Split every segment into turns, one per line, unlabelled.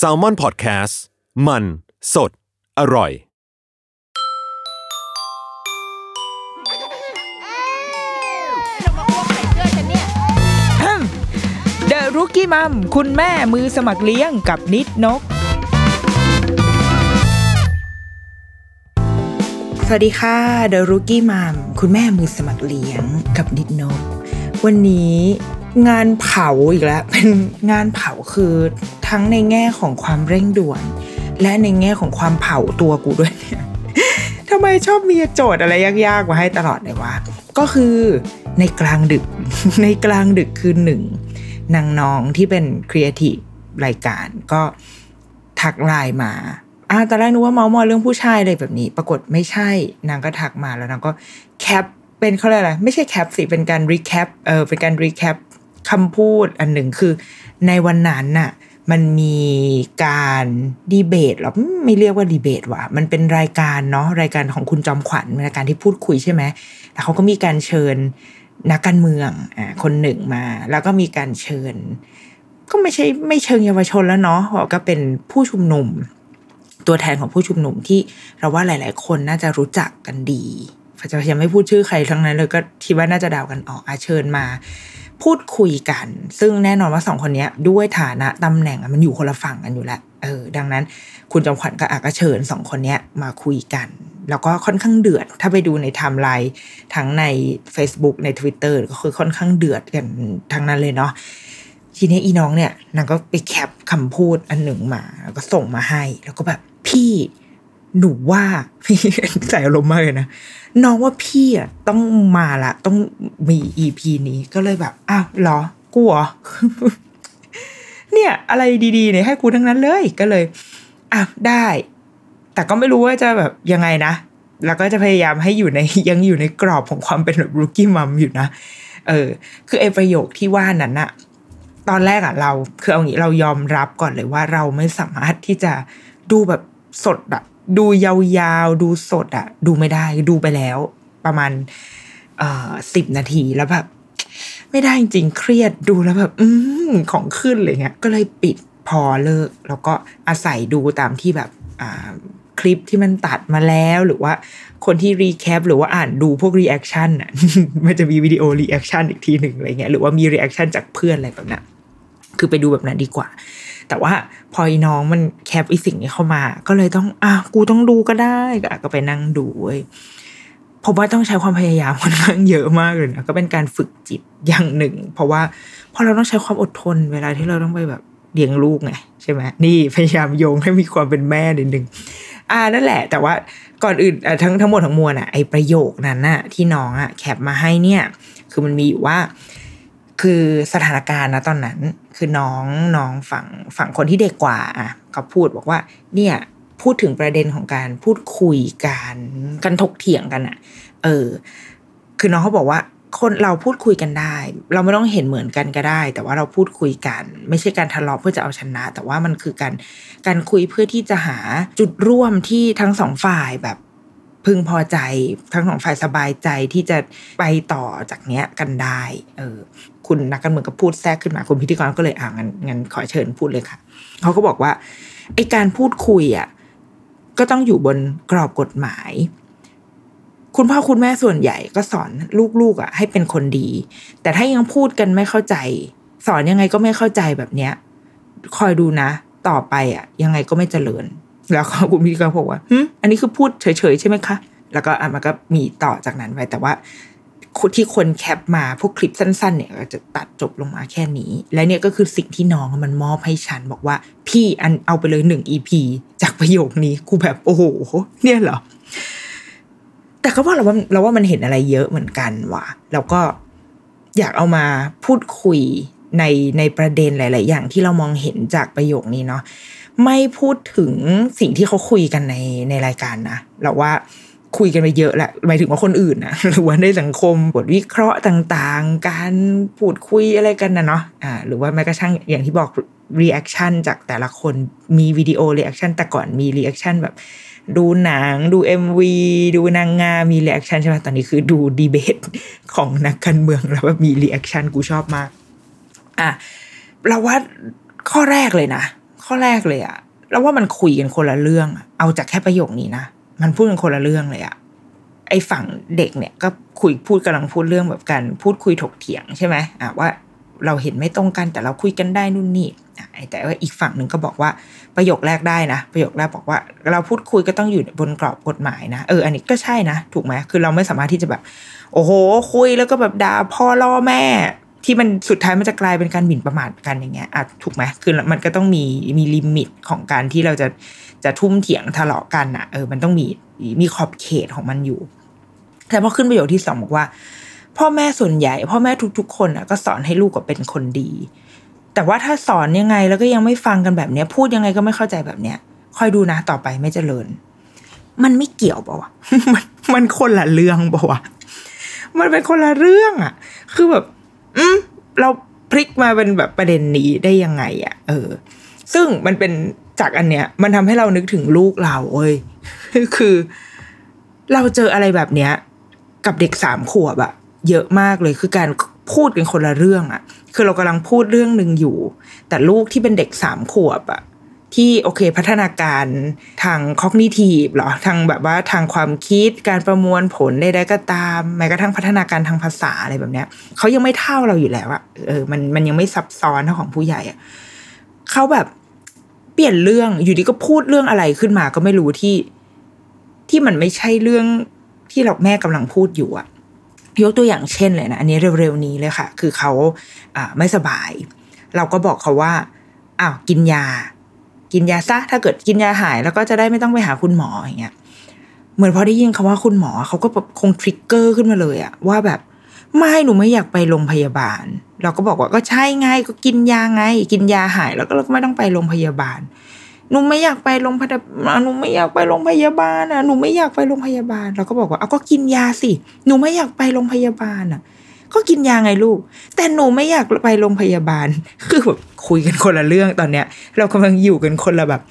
S a l m o n PODCAST มัน สด อร่อย
เดอะรุกี้มัมคุณแม่มือสมัครเลี้ยงกับนิดนก สวัสดีค่ะเดอะรุกี้มัมคุณแม่มือสมัครเลี้ยงกับนิดนก วันนี้ งานเผาอีกแล้วเป็นงานเผาคือทั้งในแง่ของความเร่งด่วน และในแง่ของความเผาตัวกูด้วยเนี่ยทำไมชอบมีโจทย์อะไรยากๆมาให้ตลอดเลยวะก็คือในกลางดึกในกลางดึกคือหนึ่งนางน้องที่เป็นครีเอทีฟรายการก็ทักไลน์มาอ่าตอนแรกนึกว่าเมาส์มอยเรื่องผู้ชายอะไรแบบนี้ ปรากฏไม่ใช่ นางก็ทักมาแล้วนางก็ cap เป็นเขาเรียกอะไร ไม่ใช่ cap สิ เป็นการ recap เออ เป็นการ recap คำพูดอันหนึ่งคือ ในวันนั้นน่ะมันมีการดีเบตหรอไม่เรียกว่าดีเบตว่ะมันเป็นรายการเนาะรายการของคุณจอมขวัญรายการที่พูดคุยใช่ไหมแล้วเขาก็มีการเชิญนักการเมืองอ่าคนหนึ่งมา แล้วก็มีการเชิญ ก็ไม่ใช่ไม่เชิงเยาวชนแล้วเนาะก็เป็นผู้ชุมนุม ตัวแทนของผู้ชุมนุมที่เราว่าหลาย ๆ คนน่าจะรู้จักกันดีจะยังไม่พูดชื่อใครทั้งนั้นเลยก็คิดว่าน่าจะเดากันออกอาเชิญมา พูดคุยกัน ซึ่งแน่นอนว่าสองคนนี้ด้วยฐานะตำแหน่งมันอยู่คนละฝั่งกันอยู่แล้วเออดังนั้นคุณจอมขวัญกับอากาเชิญสองคนนี้มาคุยกัน แล้วก็ค่อนข้างเดือด ถ้าไปดูในไทม์ไลน์ทั้งใน Facebook ใน Twitter ก็คือค่อนข้างเดือดกันทั้งนั้นเลยเนาะทีนี้อีน้องเนี่ยนางก็ไปแคปคำพูดอันหนึ่งมา แล้วก็ส่งมาให้ แล้วก็แบบพี่ หนูว่าใส่อารมณ์มากเลยนะน้องว่าพี่อะต้องมาละต้องมีอีพีนี้ก็เลยแบบอ้าวเหรอกูเหรอเนี่ย อะไรดีๆเนี่ยให้กูทั้งนั้นเลยก็เลยอะได้ แต่ก็ไม่รู้ว่าจะแบบยังไงนะแล้วก็จะพยายามให้อยู่ในยังอยู่ในกรอบของความเป็นแบบรูกี้มัมอยู่นะเออ คือไอประโยคที่ว่านั้นอะตอนแรกอะเราคือเอางี้เรายอมรับก่อนเลยว่าเราไม่สามารถที่จะดูแบบสดอะ ดูยาวๆ ดูสดอะดูไม่ได้ดูไปแล้ว ประมาณเอ่อสิบนาทีแล้วแบบไม่ได้จริงๆเครียดดูแล้วแบบ อืมของขึ้นเลยเงี้ย ก็เลยปิดพอเลิก แล้วก็อาศัยดูตามที่แบบอ่าคลิปที่มันตัดมาแล้วหรือว่าคนที่ recap หรือว่าอ่านดูพวก reaction อะมันจะมีวิดีโอ reaction อีกทีหนึ่งอะไรเงี้ยหรือว่ามี reaction จากเพื่อนอะไรแบบนั้นคือไปดูแบบนั้นดีกว่า แต่ว่าพออีน้องมัน cap อีสิ่งนี้เข้ามา ก็เลยต้องอะกูต้องดูก็ได้ก็ไปนั่งดูเว้ยเพราะว่าต้องใช้ความพยายามค่อนข้างเยอะมากเลยนะก็เป็นการฝึกจิตอย่างหนึ่ง เพราะว่าพอเราต้องใช้ความอดทน เวลาที่เราต้องไปแบบเลี้ยงลูกไงใช่ไหมนี่พยายามโยงให้มีความเป็นแม่นิดนึงอ่านั่นแหละ แต่ว่าก่อนอื่นทั้งทั้งหมดทั้งมวลอะไอประโยคนั้นน่ะที่น้องอะแคปมาให้เนี่ย คือมันมีอยู่ว่า คือสถานการณ์นะตอนนั้น คือน้องน้องฝั่งฝั่งคนที่เด็กกว่าอะเขาพูดบอกว่า เนี่ยพูดถึงประเด็นของการพูดคุยกันกันถกเถียงกันอะ เออ คือน้องเขาบอกว่า คนเราพูดคุยกันได้ เราไม่ต้องเห็นเหมือนกันก็ได้ แต่ว่าเราพูดคุยกัน ไม่ใช่การทะเลาะเพื่อจะเอาชนะ แต่ว่ามันคือการการคุยเพื่อที่จะหาจุดร่วมที่ทั้งสองฝ่ายแบบพึงพอใจทั้งสองฝ่ายสบายใจที่จะไปต่อจากเนี้ยกันได้ เออ คุณนักการเมืองก็พูดแทรกขึ้นมาคุณพิธีกรก็เลยอ่างั้นงั้นขอเชิญพูดเลยค่ะเขาก็บอกว่าไอการพูดคุยอะก็ต้องอยู่บนกรอบกฎหมาย คุณพ่อคุณแม่ส่วนใหญ่ก็สอนลูกๆอะ ให้เป็นคนดี แต่ถ้ายังพูดกันไม่เข้าใจ สอนยังไงก็ไม่เข้าใจแบบเนี้ย คอยดูนะ ต่อไปอะ ยังไงก็ไม่เจริญ แล้วก็คุณพี่ก็บอกว่าอันนี้คือพูดเฉยๆใช่ไหมคะ แล้วก็อะมันก็มีต่อจากนั้นไปแต่ว่า ที่คนแคปมาพวกคลิปสั้น ๆ เนี่ยก็จะตัดจบลงมาแค่นี้ และเนี่ยก็คือสิ่งที่น้องมันมอบให้ฉันบอกว่า พี่อันเอาไปเลยหนึ่งอีพีจากประโยคนี้กูแบบโอ้โหเนี่ยเหรอ แต่ก็ว่าเราว่าเราว่ามันเห็นอะไรเยอะเหมือนกันว่ะแล้วก็อยากเอามาพูดคุยในในประเด็นหลาย ๆ อย่างที่เรามองเห็นจากประโยคนี้เนาะไม่พูดถึงสิ่งที่เขาคุยกันในในรายการนะเราว่า คุยกันไปเยอะแหละหมายถึงว่าคนอื่นนะหรือว่าในสังคมบทวิเคราะห์ต่างๆ การพูดคุยอะไรกันนะเนาะอ่าหรือว่าแม้กระทั่งอย่างที่บอก reaction จากแต่ละคนมีวิดีโอ reaction แต่ก่อนมี reaction แบบดูหนังดู MV ดูนางงามมี reaction ใช่ไหมตอนนี้คือดูดีเบตของนักการเมืองแล้วแบบมี reaction กูชอบมากอะเราว่าข้อแรกเลยนะ ข้อแรกเลยอะเราว่ามันคุยกันคนละเรื่อง เอาจากแค่ประโยคนี้นะ มันพูดกันคนละเรื่องเลยอะไอฝั่งเด็กเนี่ยก็คุยพูดกำลังพูดเรื่องแบบกัน พูดคุยถกเถียงใช่ไหมอะว่าเราเห็นไม่ตรงกันแต่เราคุยกันได้นู่นนี่อะแต่ว่าอีกฝั่งหนึ่งก็บอกว่าประโยคแรกได้นะ ประโยคแรกบอกว่า เราพูดคุยก็ต้องอยู่บนกรอบกฎหมายนะเอออันนี้ก็ใช่นะ ถูกไหมคือเราไม่สามารถที่จะแบบ โอ้โห คุยแล้วก็แบบด่าพ่อล่อแม่ ที่มันสุดท้ายมันจะกลายเป็นการหมิ่นประมาทกันอย่างเงี้ยอะถูกไหมคือมันก็ต้องมีมีลิมิตของการที่เราจะ จะทุ่มเถียงทะเลาะกันอะเออมันต้องมีมีขอบเขตของมันอยู่ แต่พอขึ้นประโยคที่สองบอกว่า พ่อแม่ส่วนใหญ่ พ่อแม่ทุกๆ คนอะก็สอนให้ลูกก็เป็นคนดี แต่ว่าถ้าสอนยังไงแล้วก็ยังไม่ฟังกันแบบเนี้ย พูดยังไงก็ไม่เข้าใจแบบเนี้ยคอยดูนะต่อไปไม่เจริญ มันไม่เกี่ยวปะวะมันมันคนละเรื่องปะวะมันเป็นคนละเรื่องอะคือแบบ อืมเราพลิกมาเป็นแบบประเด็นนี้ได้ยังไงอะเออ ซึ่งมันเป็น จากอันเนี้ย มันทำให้เรานึกถึงลูกเราเอ้ยคือ เราเจออะไรแบบเนี้ย กับเด็กสามขวบอะเยอะมากเลยคือการพูดกันคนละเรื่องอะคือเรากำลังพูดเรื่องหนึ่งอยู่ แต่ลูกที่เป็นเด็กสามขวบอะที่โอเคพัฒนาการทางคอกนิทีฟหรอทางแบบว่าทางความคิดการประมวลผลใดๆก็ตามแม้กระทั่งพัฒนาการทางภาษาอะไรแบบเนี้ยเขายังไม่เท่าเราอยู่แล้วอะเออมันมันยังไม่ซับซ้อนเท่าของผู้ใหญ่อะเขาแบบ เปลี่ยนเรื่องอยู่ดีก็พูดเรื่องอะไรขึ้นมาก็ไม่รู้ที่ ที่มันไม่ใช่เรื่องที่เราแม่กำลังพูดอยู่อะยกตัวอย่างเช่นเลยนะอันนี้เร็วๆนี้เลยค่ะ คือเขาอ่าไม่สบาย เราก็บอกเขาว่าอ้าวกินยา กินยาซะถ้าเกิดกินยาหาย แล้วก็จะได้ไม่ต้องไปหาคุณหมออย่างเงี้ยเหมือนพอได้ยินคาว่าคุณหมอเขาก็แบบคงทริกเกอร์ขึ้นมาเลยอะว่าแบบ ไม่หนูไม่อยากไปโรงพยาบาล เราก็บอกว่าก็ใช่ไงก็กินยาไง กินยาหายแล้วก็เราก็ไม่ต้องไปโรงพยาบาลหนูไม่อยากไปโรงพยาบาลหนูไม่อยากไปโรงพยาบาลอะหนูไม่อยากไปโรงพยาบาล เราก็บอกว่าเอาก็กินยาสิหนูไม่อยากไปโรงพยาบาลอะ ก็กินยาไงลูก แต่หนูไม่อยากไปโรงพยาบาล คือแบบคุยกันคนละเรื่องตอนเนี้ย เรากำลังอยู่กันคนละแบบ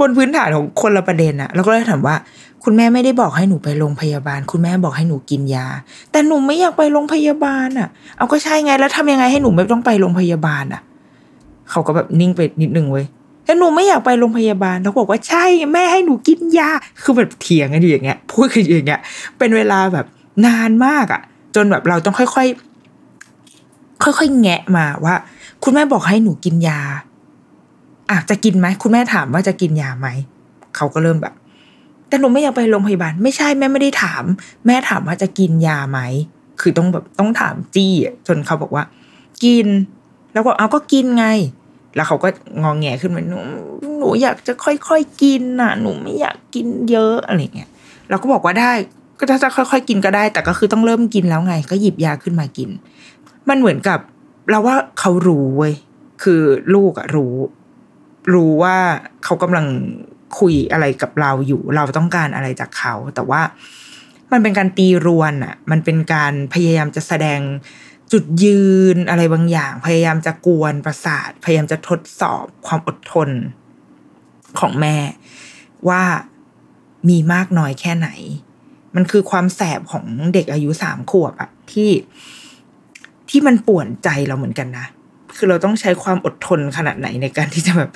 บนพื้นฐานของคนละประเด็นอะเราก็เลยถามว่า คุณแม่ไม่ได้บอกให้หนูไปโรงพยาบาล คุณแม่บอกให้หนูกินยา แต่หนูไม่อยากไปโรงพยาบาลอะ เอาก็ใช่ไงแล้วทำยังไงให้หนูไม่ต้องไปโรงพยาบาลอะ เขาก็แบบนิ่งไปนิดนึงเว้ยแต่หนูไม่อยากไปโรงพยาบาลเขาบอกว่าใช่แม่ให้หนูกินยา คือแบบเถียงกันอยู่อย่างเงี้ยพูดกันอยู่อย่างเงี้ย เป็นเวลาแบบนานมากอะ่ะ จนแบบเราต้องค่อยๆค่อยๆ แงะมาว่า คุณแม่บอกให้หนูกินยาอะจะกินไหม คุณแม่ถามว่าจะกินยาไหม เขาก็เริ่มแบบ แต่หนูไม่อยากไปโรงพยาบาลไม่ใช่แม่ไม่ได้ถาม แม่ถามว่าจะกินยาไหมคือต้องแบบต้องถามจี้จนเขาบอกว่า กิน แล้วก็เอาก็กินไง แล้วเขาก็งองแงขึ้นมาหนูหนูอยากจะค่อยๆกินน่ะ หนูไม่อยากกินเยอะอะไรเงี้ยเราก็บอกว่าได้ ก็ถ้าจะค่อยๆกินก็ได้ แต่ก็คือต้องเริ่มกินแล้วไง ก็หยิบยาขึ้นมากิน มันเหมือนกับเราว่าเขารู้เว้ยคือลูกอะรู้ รู้ว่าเขากำลัง คุยอะไรกับเราอยู่ เราต้องการอะไรจากเขา แต่ว่ามันเป็นการตีรวนอะมันเป็นการพยายามจะแสดงจุดยืนอะไรบางอย่าง พยายามจะกวนประสาท พยายามจะทดสอบความอดทนของแม่ ว่ามีมากน้อยแค่ไหน มันคือความแสบของเด็กอายุสามขวบอะที่ที่มันป่วนใจเราเหมือนกันนะ คือเราต้องใช้ความอดทนขนาดไหนในการที่จะแบบ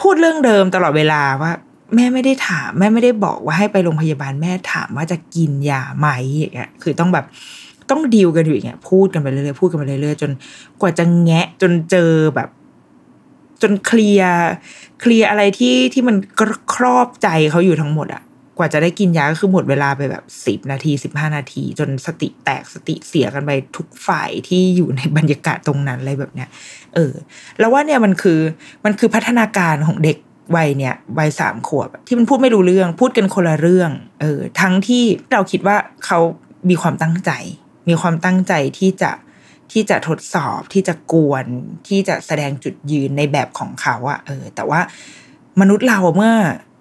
พูดเรื่องเดิมตลอดเวลาว่า แม่ไม่ได้ถามแม่ไม่ได้บอกว่าให้ไปโรงพยาบาลแม่ถามว่าจะกินยาไหมอย่างเงี้ยคือต้องแบบต้องดีลกันอยู่อย่างเงี้ยพูดกันไปเรื่อยๆพูดกันไปเรื่อยๆจนกว่าจะแงะจนเจอแบบ จนเคลียร์เคลียร์อะไรที่ที่มันครอบใจเขาอยู่ทั้งหมดอะกว่าจะได้กินยาก็คือหมดเวลาไปแบบสิบนาทีสิบห้านาที จนสติแตกสติเสียกันไปทุกฝ่ายที่อยู่ในบรรยากาศตรงนั้นอะไรแบบเนี้ย เออ แล้วว่าเนี่ยมันคือมันคือพัฒนาการของเด็กวัยเนี่ยวัยสามขวบ ที่มันพูดไม่รู้เรื่อง พูดกันคนละเรื่อง เออ ทั้งที่เราคิดว่าเขามีความตั้งใจ มีความตั้งใจที่จะที่จะทดสอบที่จะกวนที่จะแสดงจุดยืนในแบบของเขาอะเออ แต่ว่ามนุษย์เราเมื่อ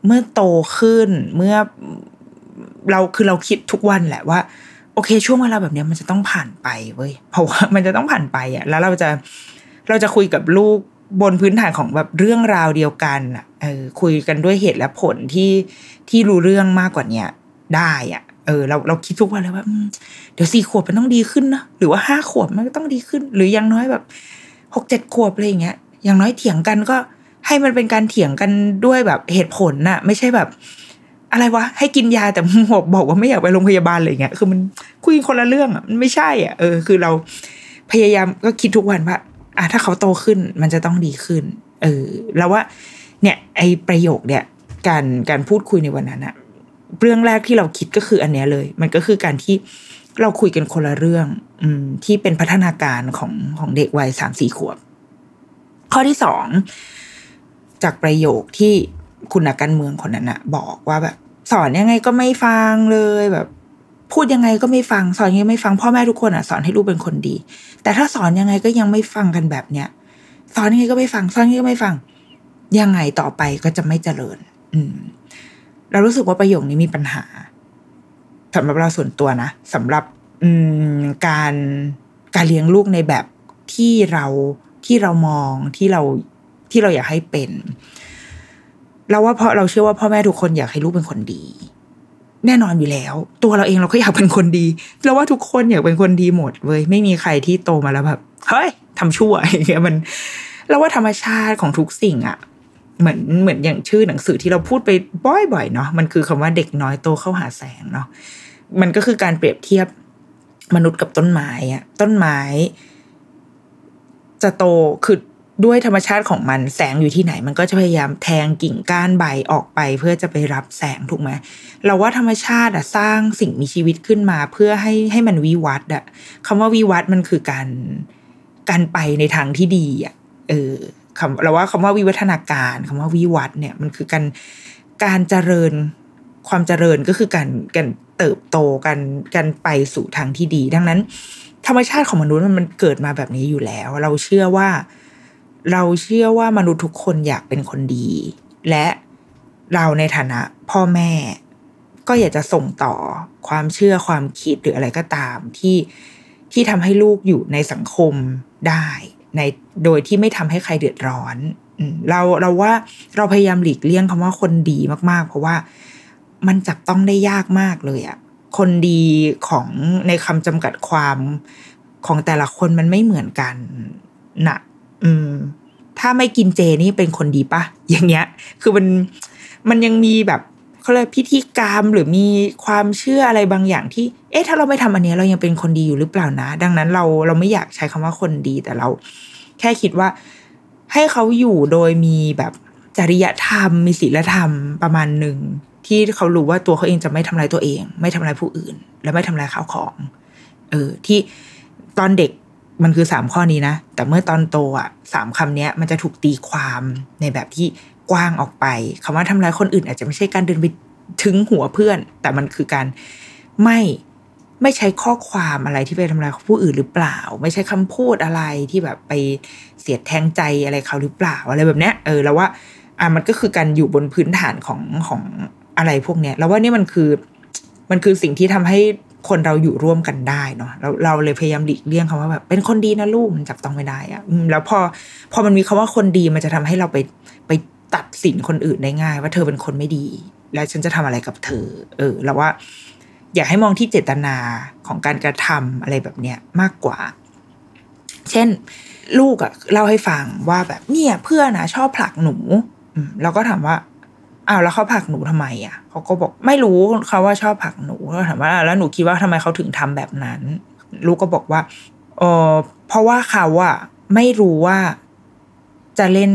เมื่อโตขึ้นเมื่อเราคือเราคิดทุกวันแหละว่า โอเค ช่วงเวลาแบบนี้มันจะต้องผ่านไปเว้ยเพราะว่ามันจะต้องผ่านไปอะแล้วเราจะ เราจะคุยกับลูกบนพื้นฐานของแบบเรื่องราวเดียวกันอะเออคุยกันด้วยเหตุและผลที่ที่รู้เรื่องมากกว่าเนี้ยได้อะเออเราเราคิดทุกวันเลยว่าเดี๋ยวสี่ขวบมันต้องดีขึ้นนะหรือว่าห้าขวบมันก็ต้องดีขึ้น หรือยังน้อยแบบหกเจ็ดขวบอะไรอย่างเงี้ยอย่างน้อยเถียงกันก็ให้มันเป็นการเถียงกันด้วยแบบเหตุผลน่ะ ไม่ใช่แบบ อะไรวะให้กินยาแต่บอกบอกว่าไม่อยากไปโรงพยาบาลอะไรเงี้ยคือมันคุยคนละเรื่องอะมันไม่ใช่อะเออคือเราพยายามก็คิดทุกวันว่า อะถ้าเขาโตขึ้นมันจะต้องดีขึ้น เออ แล้วว่า เนี่ย ไอประโยคเนี่ยการการพูดคุยในวันนั้นอะเรื่องแรกที่เราคิดก็คืออันเนี้ยเลย มันก็คือการที่เราคุยกันคนละเรื่อง อืม ที่เป็นพัฒนาการของของเด็กวัยสามสี่ขวบ ข้อที่สองจากประโยคที่คุณนักการเมืองคนนั้นอะบอกว่าแบบสอนยังไงก็ไม่ฟังเลยแบบ พูดยังไงก็ไม่ฟัง สอนยังไงไม่ฟังพ่อแม่ทุกคนอะสอนให้ลูกเป็นคนดี แต่ถ้าสอนยังไงก็ยังไม่ฟังกันแบบเนี้ยสอนยังไงก็ไม่ฟังสอนยังไงก็ไม่ฟัง ยังไงต่อไปก็จะไม่เจริญ อืม เรารู้สึกว่าประโยคนี้มีปัญหาสำหรับเราส่วนตัวนะสำหรับ อืม การการเลี้ยงลูกในแบบที่เราที่เรามองที่เราที่เราอยากให้เป็น เราว่าเพราะเราเชื่อว่าพ่อแม่ทุกคนอยากให้ลูกเป็นคนดี แน่นอนอยู่แล้ว ตัวเราเองเราก็อยากเป็นคนดีเราว่าทุกคนอยากเป็นคนดีหมดเว้ยไม่มีใครที่โตมาแล้วแบบเฮ้ยทำชั่วอย่างเงี้ยมันเราว่าธรรมชาติของทุกสิ่งอะเหมือนเหมือนอย่างชื่อหนังสือที่เราพูดไปบ่อยๆเนาะมันคือคำว่าเด็กน้อยโตเข้าหาแสงเนาะมันก็คือการเปรียบเทียบมนุษย์กับต้นไม้อะต้นไม้ จะโตคือ ด้วยธรรมชาติของมันแสงอยู่ที่ไหน มันก็จะพยายามแทงกิ่งก้านใบออกไป เพื่อจะไปรับแสงถูกไหมเราว่าธรรมชาติอะสร้างสิ่งมีชีวิตขึ้นมา เพื่อให้ให้มันวิวัฒน์อะคำว่าวิวัฒน์มันคือการการไปในทางที่ดีอะเออคำเราว่าคำว่าวิวัฒนาการคำว่าวิวัฒน์เนี่ยมันคือการการเจริญความเจริญก็คือการการเติบโตกันกันไปสู่ทางที่ดี ดังนั้น ธรรมชาติของมนุษย์มันเกิดมาแบบนี้อยู่แล้ว เราเชื่อว่า เราเชื่อว่ามนุษย์ทุกคนอยากเป็นคนดี และเราในฐานะพ่อแม่ ก็อยากจะส่งต่อความเชื่อความคิดหรืออะไรก็ตามที่ที่ทำให้ลูกอยู่ในสังคมได้ในโดยที่ไม่ทำให้ใครเดือดร้อนเราเราว่าเราพยายามหลีกเลี่ยงคำว่าคนดีมาก ๆ เพราะว่ามันจับต้องได้ยากมากเลยอะคนดีของในคำจำกัดความของแต่ละคนมันไม่เหมือนกันนะ อืม ถ้าไม่กินเจนี่เป็นคนดีปะอย่างเงี้ย คือมันมันยังมีแบบเขาเรียกพิธีกรรมหรือมีความเชื่ออะไรบางอย่างที่ เอ๊ะถ้าเราไม่ทำอันนี้เรายังเป็นคนดีอยู่หรือเปล่านะ ดังนั้นเราเราไม่อยากใช้คำว่าคนดีแต่เรา แค่คิดว่า ให้เขาอยู่โดยมีแบบจริยธรรม มีศีลธรรมประมาณหนึ่งที่เขารู้ว่าตัวเขาเองจะไม่ทำลายตัวเอง ไม่ทำลายผู้อื่น และไม่ทำลายข้าวของ เออที่ตอนเด็ก มันคือสามข้อนี้นะ แต่เมื่อตอนโตอะสามคำนี้มันจะถูกตีความในแบบที่กว้างออกไปคำว่าทำร้ายคนอื่น อาจจะไม่ใช่การเดินไปถึงหัวเพื่อน แต่มันคือการไม่ไม่ใช้ข้อความอะไรที่ไปทำร้ายผู้อื่นหรือเปล่า ไม่ใช่คำพูดอะไรที่แบบไปเสียดแทงใจอะไรเขาหรือเปล่าอะไรแบบเนี้ยเออแล้วว่าอะมันก็คือการอยู่บนพื้นฐานของของอะไรพวกเนี้ยแล้วว่านี่มันคือมันคือสิ่งที่ทำให้ คนเราอยู่ร่วมกันได้เนาะเราเราเลยพยายามหลีกเลี่ยงคำว่าแบบเป็นคนดีนะลูกมันจับต้องไม่ได้อะแล้วพอพอมันมีคำว่าคนดีมันจะทำให้เราไปไปตัดสินคนอื่นได้ง่าย ว่าเธอเป็นคนไม่ดี แล้วฉันจะทำอะไรกับเธอ เออแล้วว่า อยากให้มองที่เจตนาของการกระทำอะไรแบบเนี้ยมากกว่า เช่น ลูกอะเล่าให้ฟังว่าแบบเนี่ยเพื่อนนะชอบผลักหนูเราก็ถามว่า อ้าวแล้วเขาผลักหนูทำไมอะเขาก็บอกไม่รู้เขาว่าชอบผลักหนูก็ถามว่าแล้วหนูคิดว่าทำไมเขาถึงทำแบบนั้น ลูกก็บอกว่าเออเพราะว่าเขาอะไม่รู้ว่าจะเล่น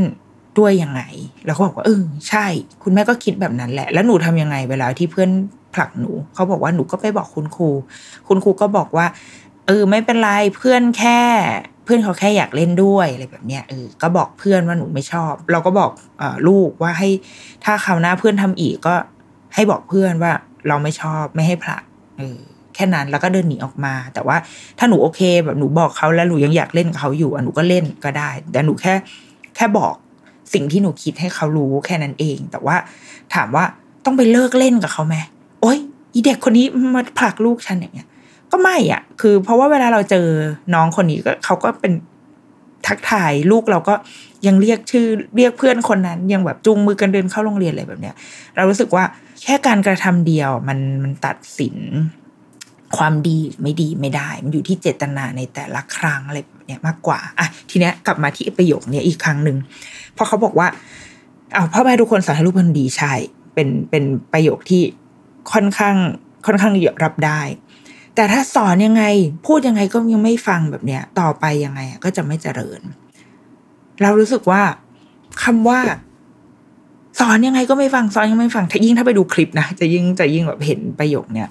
ด้วยยังไง แล้วเขาบอกว่าเออใช่ คุณแม่ก็คิดแบบนั้นแหละ แล้วหนูทำยังไงเวลาที่เพื่อนผลักหนูเขาบอกว่าหนูก็ไปบอกคุณครู คุณครูก็บอกว่า เออไม่เป็นไรเพื่อนแค่ พื่อนเขาแค่อยากเล่นด้วยอะไรแบบเนี้ยเออก็บอกเพื่อนว่าหนูไม่ชอบ เราก็บอกอลูกว่าให้ถ้าคราวหน้าเพื่อนทำอีกก็ให้บอกเพื่อนว่าเราไม่ชอบไม่ให้ผลักเออแค่นั้นแล้วก็เดินหนีออกมา แต่ว่าถ้าหนูโอเคแบบหนูบอกเขาแล้วหนูยังอยากเล่นกับเขาอยู่หนูก็เล่นก็ได้ แต่หนูแค่แค่บอกสิ่งที่หนูคิดให้เขารู้แค่นั้นเอง แต่ว่าถามว่าต้องไปเลิกเล่นกับเขาไหมโอ๊ยอีเด็กคนนี้มาผลักลูกฉันอย่างเงี้ย ก็ไม่อะ คือ เพราะว่าเวลาเราเจอน้องคนนี้ก็เขาก็เป็นทักทายลูกเราก็ยังเรียกชื่อเรียกเพื่อนคนนั้น ยังแบบจูงมือกันเดินเข้าโรงเรียนอะไรแบบเนี้ย เรารู้สึกว่าแค่การกระทำเดียวมันมันตัดสินความดีไม่ดีไม่ได้ มันอยู่ที่เจตนาในแต่ละครั้งอะไรแบบเนี้ยมากกว่าอะทีเนี้ยกลับมาที่ประโยคเนี้ยอีกครั้งหนึ่งเพอเขาบอกว่าเอาพ่อแม่ทุกคนสอนให้ลูกเป็นดีใช่เป็นเป็นประโยคที่ค่อนข้างค่อนข้างรับได้ แต่ถ้าสอนยังไง พูดยังไงก็ยังไม่ฟังแบบเนี้ย ต่อไปยังไงก็จะไม่เจริญ เรารู้สึกว่าคำว่า สอนยังไงก็ไม่ฟังสอนยังไม่ฟังถ้ายิ่งถ้าไปดูคลิปนะจะยิ่งจะยิ่งแบบเห็นประโยคเนี้ย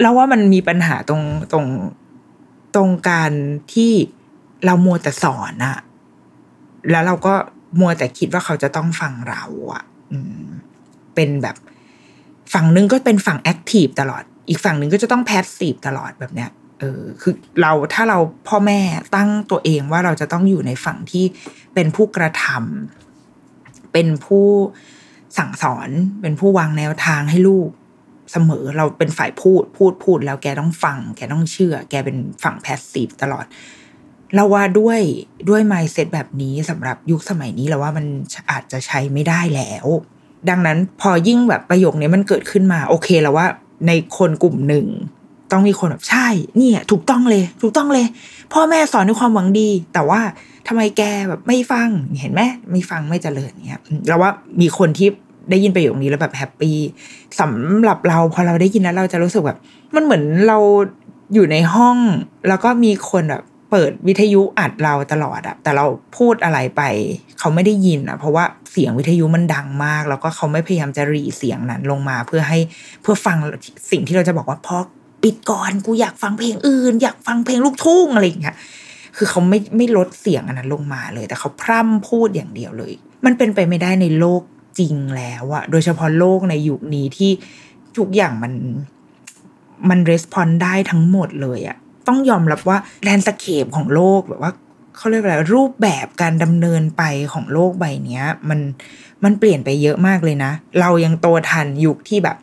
เราว่ามันมีปัญหาตรงตรงตรงการที่เรามัวแต่สอนอะแล้วเราก็มัวแต่คิดว่าเขาจะต้องฟังเราอะอเป็นแบบฝั่งนึงก็เป็นฝั่งแอคทีฟตลอด อีกฝั่งหนึ่งก็จะต้องแพสซีฟตลอดแบบเนี้ยเออคือเราถ้าเราพ่อแม่ตั้งตัวเองว่าเราจะต้องอยู่ในฝั่งที่เป็นผู้กระทำเป็นผู้สั่งสอนเป็นผู้วางแนวทางให้ลูกเสมอเราเป็นฝ่ายพูดพูดพูด แล้วแกต้องฟัง แกต้องเชื่อ แกเป็นฝั่งแพสซีฟตลอด เราว่าด้วยด้วยไมซ์เซ็ตแบบนี้สำหรับยุคสมัยนี้เราว่ามันอาจจะใช้ไม่ได้แล้ว ดังนั้นพอยิ่งแบบประโยคนี้มันเกิดขึ้นมา โอเคแล้วว่า ในคนกลุ่มหนึ่ง ต้องมีคนแบบใช่ เนี่ย ถูกต้องเลย ถูกต้องเลย พ่อแม่สอนด้วยความหวังดี แต่ว่าทำไมแกแบบไม่ฟังเห็นไหมไม่ฟังไม่เจริญเนี่ยเราว่ามีคนที่ได้ยินประโยคนี้แล้วแบบแฮปปี้สำหรับเราพอเราได้ยินแล้วเราจะรู้สึกแบบ มันเหมือนเราอยู่ในห้อง แล้วก็มีคนแบบ เปิดวิทยุอัดเราตลอดอะแต่เราพูดอะไรไป เขาไม่ได้ยินอะเพราะว่าเสียงวิทยุมันดังมาก แล้วก็เขาไม่พยายามจะรีเสียงนั้นลงมาเพื่อให้เพื่อฟังสิ่งที่เราจะบอกว่าพอปิดก่อนกูอยากฟังเพลงอื่น อยากฟังเพลงลูกทุ่งอะไรอย่างเงี้ยคือเขาไม่ไม่ลดเสียงอันนั้นลงมาเลย แต่เขาพร่ำพูดอย่างเดียวเลย มันเป็นไปไม่ได้ในโลกจริงแล้วอะโดยเฉพาะโลกในยุคนี้ที่ทุกอย่างมันมัน respond ได้ทั้งหมดเลยอะ ต้องยอมรับว่า landscape ของโลกแบบว่าเขาเรียกอะไรรูปแบบการดำเนินไปของโลกใบนี้มันมันเปลี่ยนไปเยอะมากเลยนะ เรายังโตทันยุคที่แบบ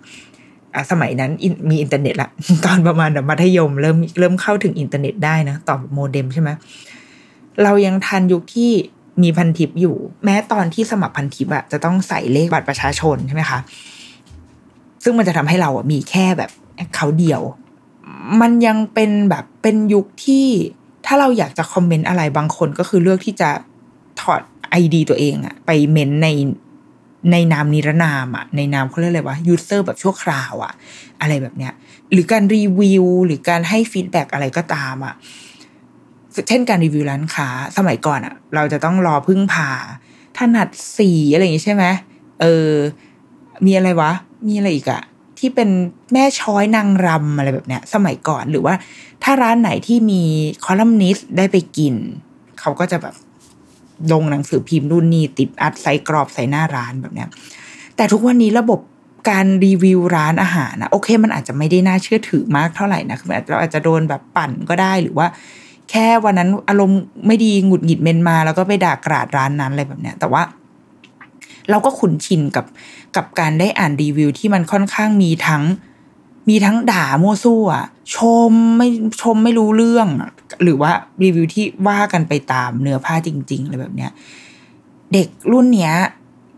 สมัยนั้นมีอินเทอร์เน็ตละตอนประมาณมัธยม เริ่มเริ่มเข้าถึงอินเทอร์เน็ตได้นะต่อโมเด็มใช่ไหมเรายังทันยุคที่มีพันทิปอยู่ แม้ตอนที่สมัครพันทิปอะจะต้องใส่เลขบัตรประชาชนใช่ไหมคะซึ่งมันจะทำให้เราอะมีแค่แบบเขาเดียว มันยังเป็นแบบเป็นยุคที่ถ้าเราอยากจะ comment อะไรบางคนก็คือเลือกที่จะถอด ID ตัวเองอะไป comment ในในนามนิรนามอะในนามเขาเรียกอะไรวะ user แบบชั่วคราวอะอะไรแบบเนี้ย หรือการรีวิวหรือการให้ feedback อะไรก็ตามอะเช่นการรีวิวร้านค้าสมัยก่อนอะเราจะต้องรอพึ่งพาถนัดศรีอะไรอย่างงี้ใช่ไหมเออ มีอะไรวะ มีอะไรอีกอะ ที่เป็นแม่ช้อยนางรำอะไรแบบเนี้ย สมัยก่อนหรือว่า ถ้าร้านไหนที่มีคอลัมนิสต์ได้ไปกิน เขาก็จะแบบลงหนังสือพิมพ์รุ่นนี้ติดอัดใส่กรอบใส่หน้าร้านแบบเนี้ย แต่ทุกวันนี้ระบบการรีวิวร้านอาหารนะโอเค มันอาจจะไม่ได้น่าเชื่อถือมากเท่าไหร่นะคือเราอาจจะโดนแบบปั่นก็ได้หรือว่า แค่วันนั้นอารมณ์ไม่ดีหงุดหงิดเมนมา แล้วก็ไปด่ากราดร้านนั้นอะไรแบบเนี้ย แต่ว่า เราก็ขุนชินกับกับการได้อ่านรีวิวที่มันค่อนข้างมีทั้ง มีทั้งด่ามั่วซั่วชมไม่ชมไม่รู้เรื่อง หรือว่ารีวิวที่ว่ากันไปตามเนื้อผ้าจริงๆอะไรแบบเนี้ยเด็กรุ่นเนี้ย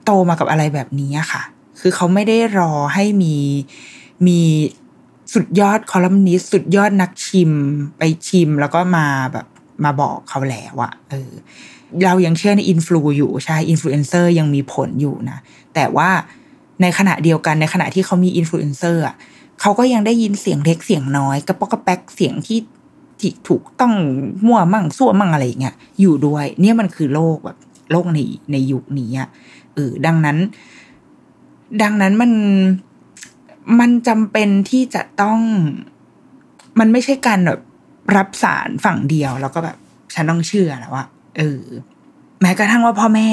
โตมากับอะไรแบบนี้ค่ะ คือเขาไม่ได้รอให้มีมีสุดยอดคอลัมนิสสุดยอดนักชิมไปชิมแล้วก็มาแบบมาบอกเขาแล้วอะเออ เรายังเชื่อในอินฟลูอยู่ใช่อินฟลูเอนเซอร์ยังมีผลอยู่นะแต่ว่าในขณะเดียวกันในขณะที่เขามีอินฟลูเอนเซอร์อะเขาก็ยังได้ยินเสียงเล็กเสียงน้อยกระปอกกระแป๊กเสียงที่ที่ถูกต้องมั่วมั่งซั่วมั่งอะไรอย่างเงี้ยอยู่ด้วย เนี่ยมันคือโลกแบบโลกในในยุคนี้อะเออดังนั้น ดังนั้นมันมันจำเป็นที่จะต้องมันไม่ใช่การแบบรับสารฝั่งเดียวแล้วก็แบบฉันต้องเชื่อแล้วว่า เออแม้กระทั่งว่าพ่อแม่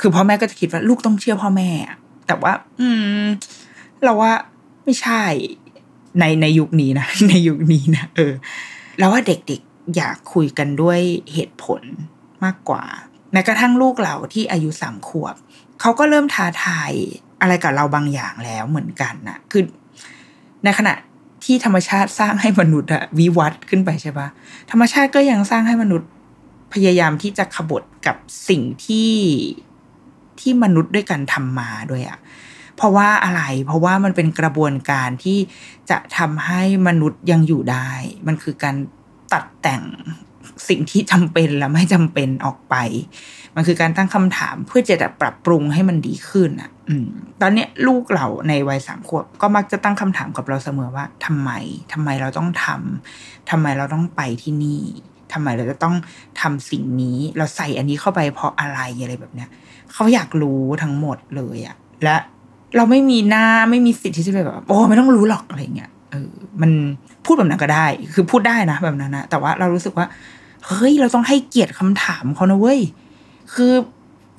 คือพ่อแม่ก็จะคิดว่าลูกต้องเชื่อพ่อแม่ แต่ว่า อืม เราว่าไม่ใช่ในในยุคนี้นะในยุคนี้นะเออเราว่าเด็กๆอยากคุยกันด้วยเหตุผลมากกว่าแม้กระทั่งลูกเราที่อายุสามขวบเขาก็เริ่มท้าทายอะไรกับเราบางอย่างแล้วเหมือนกันนะคือในขณะที่ธรรมชาติสร้างให้มนุษย์อะวิวัฒน์ขึ้นไปใช่ปะธรรมชาติก็ยังสร้างให้มนุษย์ พยายามที่จะขบฏกับสิ่งที่ที่มนุษย์ด้วยกันทำมาด้วยอะเพราะว่าอะไร เพราะว่ามันเป็นกระบวนการที่จะทำให้มนุษย์ยังอยู่ได้ มันคือการตัดแต่งสิ่งที่จำเป็นและไม่จำเป็นออกไป มันคือการตั้งคำถามเพื่อจะปรับปรุงให้มันดีขึ้นอะตอนนี้ลูกเราในวัยสามขวบก็มักจะตั้งคำถามกับเราเสมอว่าทำไมทำไมเราต้องทำทำไมเราต้องไปที่นี่ ทำไมเราจะต้องทำสิ่งนี้ เราใส่อันนี้เข้าไปเพราะอะไรอะไรแบบเนี้ยเขาอยากรู้ทั้งหมดเลยอะและเราไม่มีหน้าไม่มีสิทธิ์ที่จะแบบ โอ้ไม่ต้องรู้หรอกอะไรเงี้ยเออมันพูดแบบนั้นก็ได้ คือพูดได้นะแบบนั้นนะแต่ว่าเรารู้สึกว่าเฮ้ยเราต้องให้เกียรติคำถามเขานะเว้ยคือ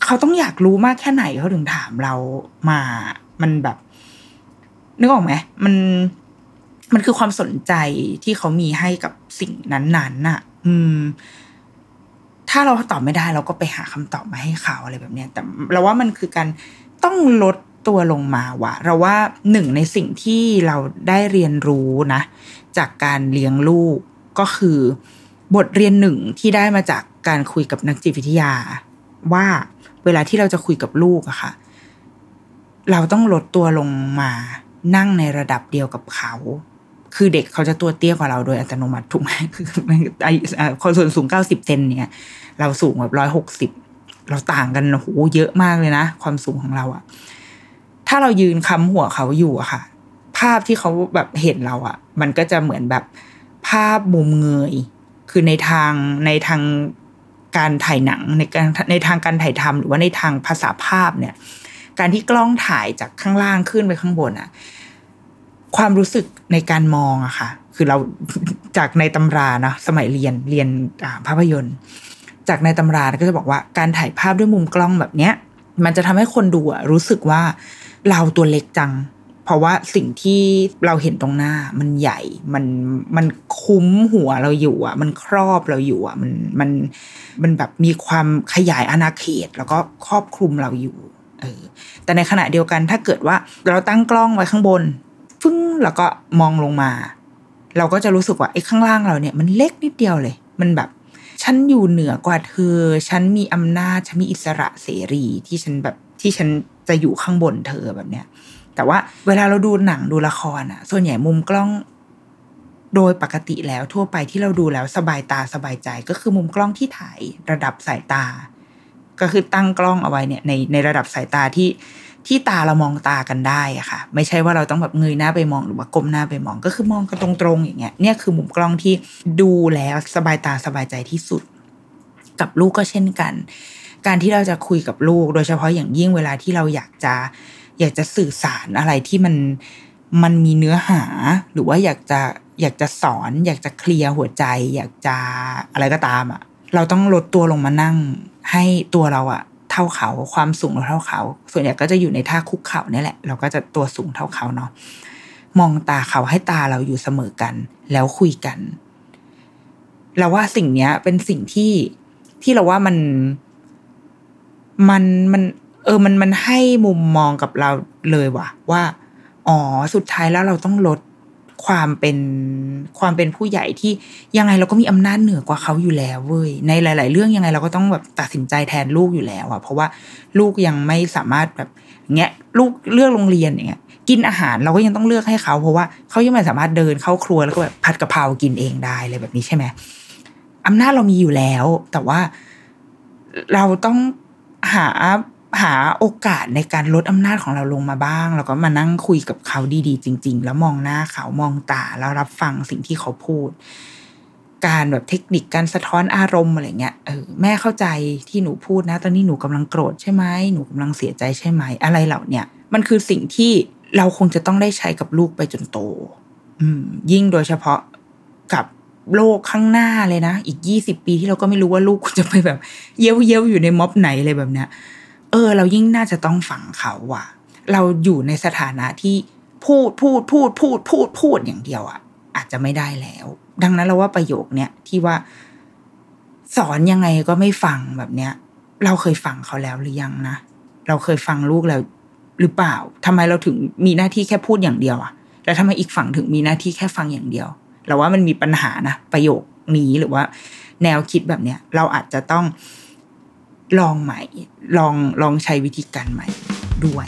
เขาต้องอยากรู้มากแค่ไหนเขาถึงถามเรามา มันแบบ นึกออกไหมมันมันคือความสนใจที่เขามีให้กับสิ่งนั้นๆน่ะ อืม ถ้าเราตอบไม่ได้เราก็ไปหาคำตอบมาให้เขาอะไรแบบเนี้ยแต่เราว่ามันคือการต้องลดตัวลงมาว่ะ เราว่าหนึ่งในสิ่งที่เราได้เรียนรู้นะ จากการเลี้ยงลูกก็คือบทเรียนหนึ่งที่ได้มาจากการคุยกับนักจิตวิทยา ว่าเวลาที่เราจะคุยกับลูกอะค่ะ เราต้องลดตัวลงมานั่งในระดับเดียวกับเขา คือเด็กเขาจะตัวเตี้ยกว่าเราโดยอัตโนมัติถูกไหมคือไอ้คนส่วนสูงเก้าสิบเซนเนี่ย เราสูงแบบร้อยหกสิบเราต่างกันโหเยอะมากเลยนะ ความสูงของเราอะถ้าเรายืนค้ำหัวเขาอยู่อะค่ะ ภาพที่เขาแบบเห็นเราอะมันก็จะเหมือนแบบภาพมุมเงย คือในทางในทางการถ่ายหนังในการในทางการถ่ายทำหรือว่าในทางภาษาภาพเนี่ย การที่กล้องถ่ายจากข้างล่างขึ้นไปข้างบนอะความรู้สึก ในการมองอะค่ะ คือเราจากในตำรานะสมัยเรียนเรียนภาพยนตร์ จากในตำราก็จะบอกว่าการถ่ายภาพด้วยมุมกล้องแบบเนี้ย มันจะทำให้คนดูรู้สึกว่าเราตัวเล็กจัง เพราะว่าสิ่งที่เราเห็นตรงหน้ามันใหญ่มันมันคุ้มหัวเราอยู่อะ มันครอบเราอยู่อะ มันมันมันแบบมีความขยายอาณาเขต แล้วก็ครอบคลุมเราอยู่เออแต่ในขณะเดียวกันถ้าเกิดว่าเราตั้งกล้องไว้ข้างบน ฟึ้งแล้วก็มองลงมา เราก็จะรู้สึกว่าไอ้ข้างล่างเราเนี่ยมันเล็กนิดเดียวเลย มันแบบ ฉันอยู่เหนือกว่าเธอ ฉันมีอำนาจ ฉันมีอิสระเสรีที่ฉันแบบที่ฉันจะอยู่ข้างบนเธอแบบเนี้ย แต่ว่าเวลาเราดูหนังดูละครอะส่วนใหญ่มุมกล้องโดยปกติแล้วทั่วไปที่เราดูแล้วสบายตาสบายใจก็คือมุมกล้องที่ถ่ายระดับสายตา ก็คือตั้งกล้องเอาไว้เนี่ยในในระดับสายตาที่ ที่ตาเรามองตากันได้อะค่ะ ไม่ใช่ว่าเราต้องแบบเงยหน้าไปมองหรือว่าก้มหน้าไปมองก็คือมองกันตรงๆอย่างเงี้ยเนี่ยคือมุมกล้องที่ดูแล้วสบายตาสบายใจที่สุด กับลูกก็เช่นกัน การที่เราจะคุยกับลูก โดยเฉพาะอย่างยิ่งเวลาที่เราอยากจะอยากจะสื่อสารอะไรที่มันมันมีเนื้อหา หรือว่าอยากจะอยากจะสอน อยากจะเคลียร์หัวใจ อยากจะอะไรก็ตามอะ่ะ เราต้องลดตัวลงมานั่ง ให้ตัวเราอะ่ะ เท่าเขา ความสูงเราเท่าเขา ส่วนใหญ่ก็จะอยู่ในท่าคุกเข่านี่แหละ เราก็จะตัวสูงเท่าเขาเนาะมองตาเขาให้ตาเราอยู่เสมอกัน แล้วคุยกัน เราว่าสิ่งเนี้ย เป็นสิ่งที่ที่เราว่ามันมันมัน เออมันมันให้มุมมองกับเราเลยว่ะ ว่า อ๋อสุดท้ายแล้วเราต้องลด ความเป็นความเป็นผู้ใหญ่ที่ยังไงเราก็มีอำนาจเหนือกว่าเขาอยู่แล้วเว้ยในหลาย ๆ เรื่องยังไงเราก็ต้องแบบตัดสินใจแทนลูกอยู่แล้วอะเพราะว่าลูกยังไม่สามารถแบบเงี้ยลูกเลือกโรงเรียนอย่างเงี้ยกินอาหารเราก็ยังต้องเลือกให้เขา เพราะว่าเขายังไม่สามารถเดินเข้าครัวแล้วก็แบบผัดกะเพรากินเองได้เลยแบบนี้ใช่ไหมอำนาจเรามีอยู่แล้ว แต่ว่าเราต้องหา หาโอกาสในการลดอำนาจของเราลงมาบ้าง แล้วก็มานั่งคุยกับเขาดีๆ จริง ๆ แล้วมองหน้าเขามองตาแล้วรับฟังสิ่งที่เขาพูด การแบบเทคนิคการสะท้อนอารมณ์อะไรเงี้ยเออแม่เข้าใจที่หนูพูดนะ ตอนนี้หนูกำลังโกรธใช่ไหมหนูกำลังเสียใจใช่ไหมอะไรเหล่าเนี้ยมันคือสิ่งที่เราคงจะต้องได้ใช้กับลูกไปจนโต อืม ยิ่งโดยเฉพาะกับโลกข้างหน้าเลยนะ อีกยี่สิบปีที่เราก็ไม่รู้ว่าลูกจะไปแบบ เย้ยวเย้ยวอยู่ในม็อบไหนอะไรแบบเนี้ย เออ เรายิ่งน่าจะต้องฝังเขาว่ะ เราอยู่ในสถานะที่พูดพูดพูดพูดพูดพูดอย่างเดียวอะ่ะ อาจจะไม่ได้แล้ว ดังนั้นเราว่าประโยคเนี้ยที่ว่า สอนยังไงก็ไม่ฟังแบบเนี้ย เราเคยฟังเขาแล้วหรือยังนะเราเคยฟังลูกแล้วหรือเปล่าทำไมเราถึงมีหน้าที่แค่พูดอย่างเดียวอะแล้วทำไมอีกฝั่งถึงมีหน้าที่แค่ฟังอย่างเดียว เราว่ามันมีปัญหานะ ประโยคนี้หรือว่า แนวคิดแบบเนี้ยเราอาจจะต้อง ลองใหม่ ลองลองใช้วิธีการใหม่ด้วย